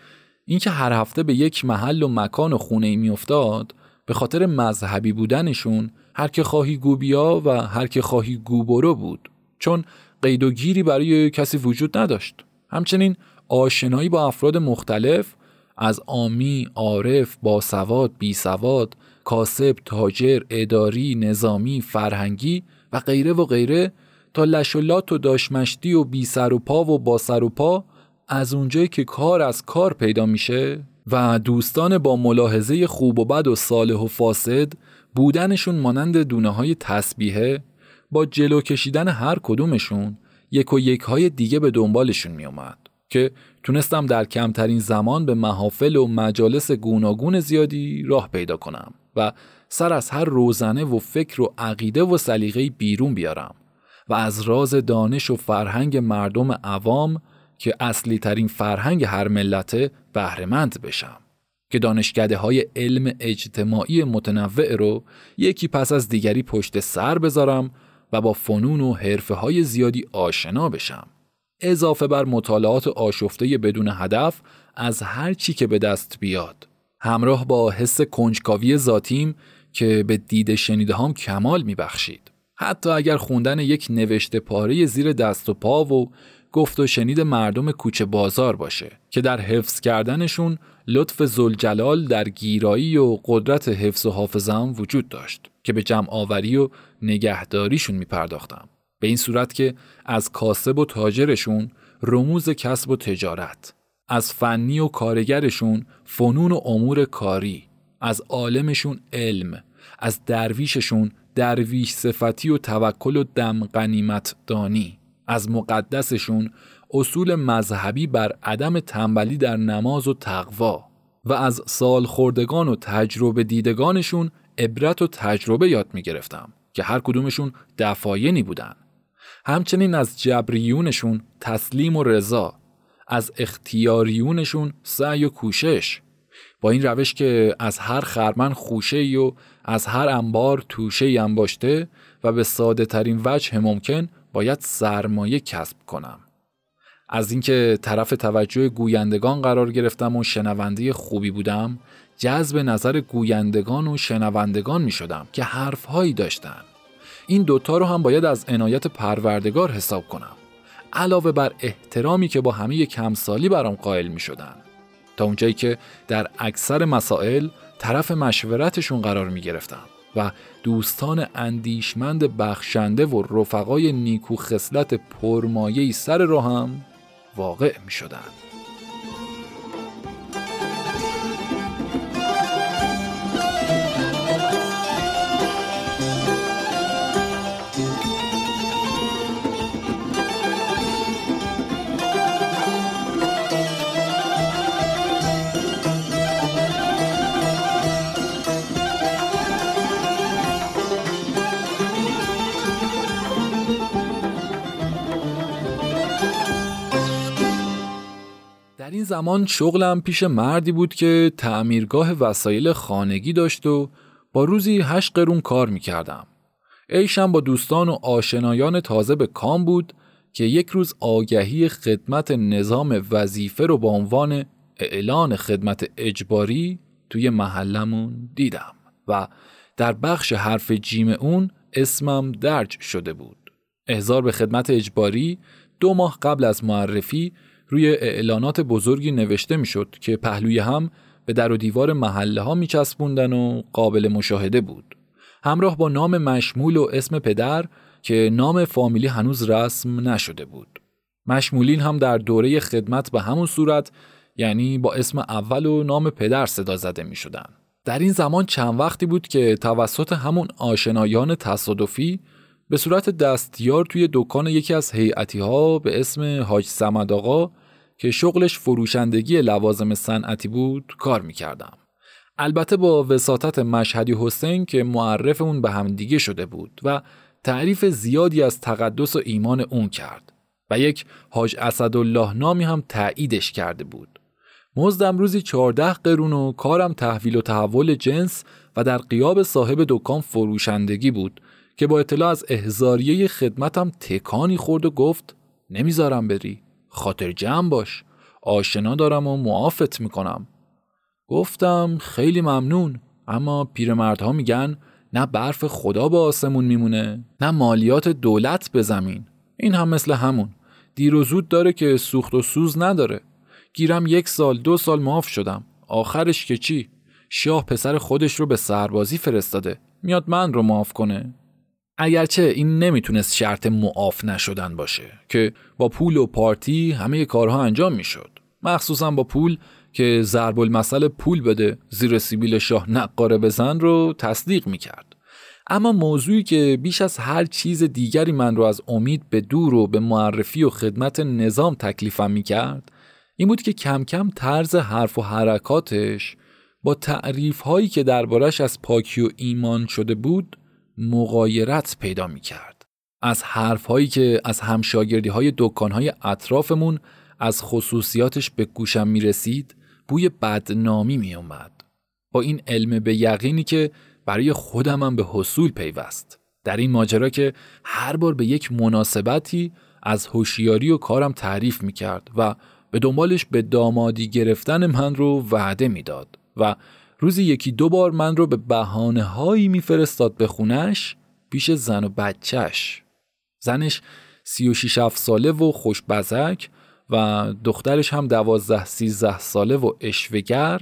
Speaker 1: اینکه هر هفته به یک محل و مکان و خونه میافتاد به خاطر مذهبی بودنشون هر که خواهی گوبیا و هر که خواهی گوبرو بود. چون قید و گیری برای کسی وجود نداشت. همچنین آشنایی با افراد مختلف از آمی، عارف، باسواد، بیسواد، کاسب، تاجر، اداری، نظامی، فرهنگی و غیره و غیره تا لشولات و داشمشتی و بی سر و پا و با سر و پا از اونجایی که کار از کار پیدا میشه و دوستان با ملاحظه خوب و بد و صالح و فاسد بودنشون مانند دونه های تسبیحه با جلو کشیدن هر کدومشون یک و یک های دیگه به دنبالشون می اومد که تونستم در کمترین زمان به محافل و مجالس گوناگون زیادی راه پیدا کنم و سر از هر روزنه و فکر و عقیده و سلیقه بیرون بیارم. و از راز دانش و فرهنگ مردم عوام که اصلی ترین فرهنگ هر ملت بهرهمند بشم. که دانشکده های علم اجتماعی متنوع رو یکی پس از دیگری پشت سر بذارم و با فنون و حرفه های زیادی آشنا بشم. اضافه بر مطالعات آشفته بدون هدف از هر چی که به دست بیاد. همراه با حس کنجکاوی ذاتیم که به دید شنیده هم کمال میبخشید. حتی اگر خوندن یک نوشته پاره زیر دست و پا و گفت و شنید مردم کوچه بازار باشه که در حفظ کردنشون لطف زلجلال در گیرایی و قدرت حفظ و حافظم وجود داشت که به جمع آوری و نگهداریشون میپرداختم. به این صورت که از کاسب و تاجرشون رموز کسب و تجارت از فنی و کارگرشون فنون و امور کاری از عالمشون علم از درویششون درویش صفتی و توکل و دم قنیمت دانی. از مقدسشون اصول مذهبی بر عدم تنبلی در نماز و تقوا و از سال خوردگان و تجربه دیدگانشون عبرت و تجربه یاد می گرفتم که هر کدومشون دفاینی بودن. همچنین از جبریونشون تسلیم و رضا از اختیاریونشون سعی و کوشش. با این روش که از هر خرمن خوشه و از هر انبار توشه انباشته و به ساده ترین وجه ممکن باید سرمایه کسب کنم. از اینکه طرف توجه گویندگان قرار گرفتم و شنونده خوبی بودم جذب نظر گویندگان و شنوندگان می شدم که حرفهایی داشتن. این دوتا رو هم باید از عنایت پروردگار حساب کنم علاوه بر احترامی که با همه کمسالی برام قائل می شدن. تا اونجایی که در اکثر مسائل طرف مشورتشون قرار می گرفتم و دوستان اندیشمند بخشنده و رفقای نیکو خصلت پرمایهی سر راهم واقع می شدن. زمان شغلم پیش مردی بود که تعمیرگاه وسایل خانگی داشت و با روزی هشت قرون کار می‌کردم. ایشم با دوستان و آشنایان تازه به کام بود که یک روز آگهی خدمت نظام وظیفه رو با عنوان اعلان خدمت اجباری توی محلمون دیدم و در بخش حرف جیم اون اسمم درج شده بود. احضار به خدمت اجباری دو ماه قبل از معرفی روی اعلانات بزرگی نوشته می‌شد که پهلوی هم به در و دیوار محله ها میچسبوندن و قابل مشاهده بود. همراه با نام مشمول و اسم پدر که نام فامیلی هنوز رسم نشده بود. مشمولین هم در دوره خدمت به همون صورت یعنی با اسم اول و نام پدر صدا زده می شدن. در این زمان چند وقتی بود که توسط همون آشنایان تصادفی به صورت دستیار توی دکان یکی از هیئتی ها به اسم حاج سمد آقا که شغلش فروشندگی لوازم صنعتی بود کار می‌کردم. البته با وساطت مشهدی حسین که معرفمون به هم دیگه شده بود و تعریف زیادی از تقدس و ایمان اون کرد و یک حاج اسدالله نامی هم تاییدش کرده بود. مزدم روزی 14 قرون و کارم تحویل و تحول جنس و در قیاب صاحب دکان فروشندگی بود که با اطلاع از احزاریه خدمتم تکانی خورد و گفت نمی‌ذارم بری خاطر جمع باش آشنا دارم و معافت می‌کنم. گفتم خیلی ممنون اما پیرمردها میگن نه برف خدا به آسمون میمونه نه مالیات دولت به زمین. این هم مثل همون. دیر و زود داره که سوخت و سوز نداره. گیرم یک سال دو سال معاف شدم. آخرش که چی؟ شاه پسر خودش رو به سربازی فرستاده. میاد من رو معاف کنه. اگرچه این نمی‌تونست شرط معاف نشدن باشه که با پول و پارتی همه کارها انجام می‌شد. مخصوصا با پول که ضرب المثل پول بده زیر سیبیل شاه نقاره بزن رو تصدیق می‌کرد. اما موضوعی که بیش از هر چیز دیگری من رو از امید به دور و به معرفی و خدمت نظام تکلیفم می‌کرد این بود که کم کم طرز حرف و حرکاتش با تعریف هایی که دربارش از پاکی و ایمان شده بود مغایرت پیدا می کرد. از حرف هایی که از همشاگردی های دکان های اطرافمون از خصوصیاتش به گوشم می رسید بوی بدنامی می اومد. با این علم به یقینی که برای خودم هم به حصول پیوست. در این ماجرا که هر بار به یک مناسبتی از هوشیاری و کارم تعریف می کرد و به دنبالش به دامادی گرفتن من رو وعده می‌داد و روزی یکی دو بار من رو به بحانه هایی میفرستاد به خونش پیش زن و بچهش. زنش سی و شیش ساله و خوشبزک و دخترش هم دوازده سیزده ساله و اشوگر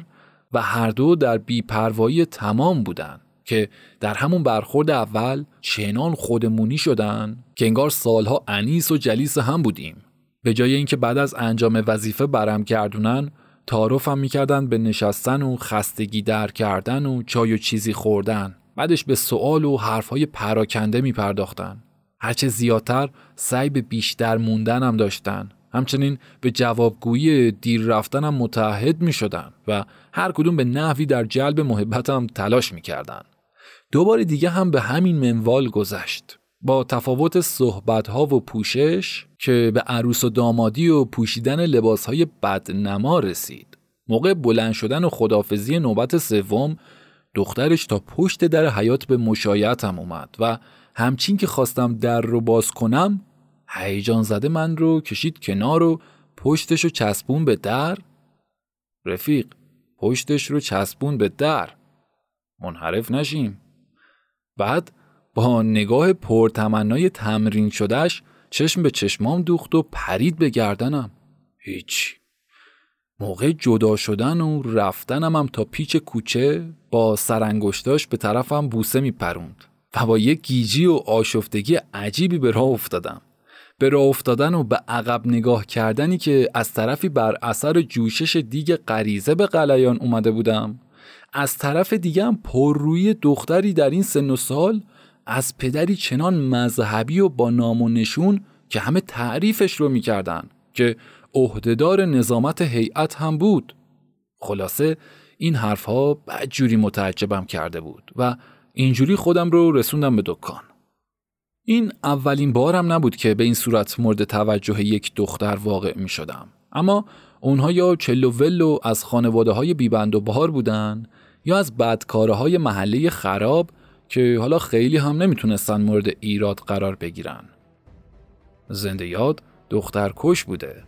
Speaker 1: و هر دو در بیپروایی تمام بودن که در همون برخورد اول چنان خودمونی شدن که انگار سالها انیس و جلیس هم بودیم. به جای اینکه بعد از انجام وظیفه برم گردونن تعارفم می‌کردن به نشستن و خستگی در کردن و چای و چیزی خوردن بعدش به سوال و حرفهای پراکنده میپرداختن هرچه زیادتر سعی به بیشتر موندنم داشتن همچنین به جوابگویی دیر رفتنم متحد می شدن و هر کدوم به نحوی در جلب محبتم تلاش می کردن. دوباره دیگه هم به همین منوال گذشت. با تفاوت صحبتها و پوشش که به عروس و دامادی و پوشیدن لباسهای بدنما رسید. موقع بلند شدن و خدافزی نوبت سوم دخترش تا پشت در حیات به مشایعتم اومد و همچین که خواستم در رو باز کنم هیجان زده من رو کشید کنار و پشتش رو چسبون به در. رفیق پشتش رو چسبون به در. منحرف نشیم. بعد با نگاه پرتمنای تمرین شدهش چشم به چشمام دوخت و پرید به گردنم. هیچ. موقع جدا شدن و رفتنم هم تا پیچ کوچه با سرانگشتاش به طرفم بوسه می پروند و با یک گیجی و آشفتگی عجیبی به راه افتادم. به راه افتادن و به عقب نگاه کردنی که از طرفی بر اثر جوشش دیگ غریزه به قلیان اومده بودم از طرف دیگه هم پررویی دختری در این سن و سال از پدری چنان مذهبی و با نام و نشون که همه تعریفش رو می‌کردن که عهدهدار نظامت هیئت هم بود خلاصه این حرفها بدجوری متعجبم کرده بود و اینجوری خودم رو رسوندم به دکان این اولین بارم نبود که به این صورت مورد توجه یک دختر واقع می شدم. اما اونها یا چلو ولو از خانواده های بیبند و بار بودن یا از بدکاره های محله خراب که حالا خیلی هم نمی‌تونستن مورد ایراد قرار بگیرن. زنده یاد دختر کش بوده.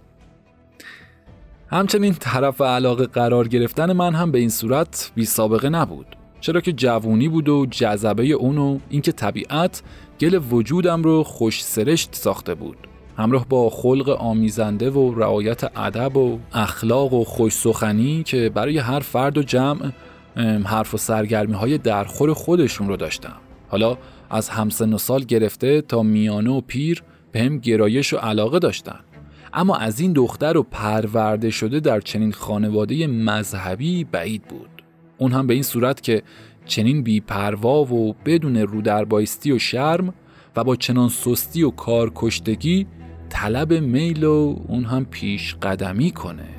Speaker 1: همچنین طرف علاقه قرار گرفتن من هم به این صورت بی سابقه نبود. چرا که جوونی بود و جذبه اون و اینکه طبیعت گل وجودم رو خوش سرشت ساخته بود. همراه با خلق آمیزنده و رعایت ادب و اخلاق و خوش سخنی که برای هر فرد و جمع حرف و سرگرمی های درخور خودشون رو داشتم. حالا از همسن و سال گرفته تا میانه و پیر به هم گرایش و علاقه داشتن. اما از این دختر و پرورده شده در چنین خانواده مذهبی بعید بود. اون هم به این صورت که چنین بیپروا و بدون رودربایستی و شرم و با چنان سستی و کارکشتگی طلب میل و اون هم پیش قدمی کنه.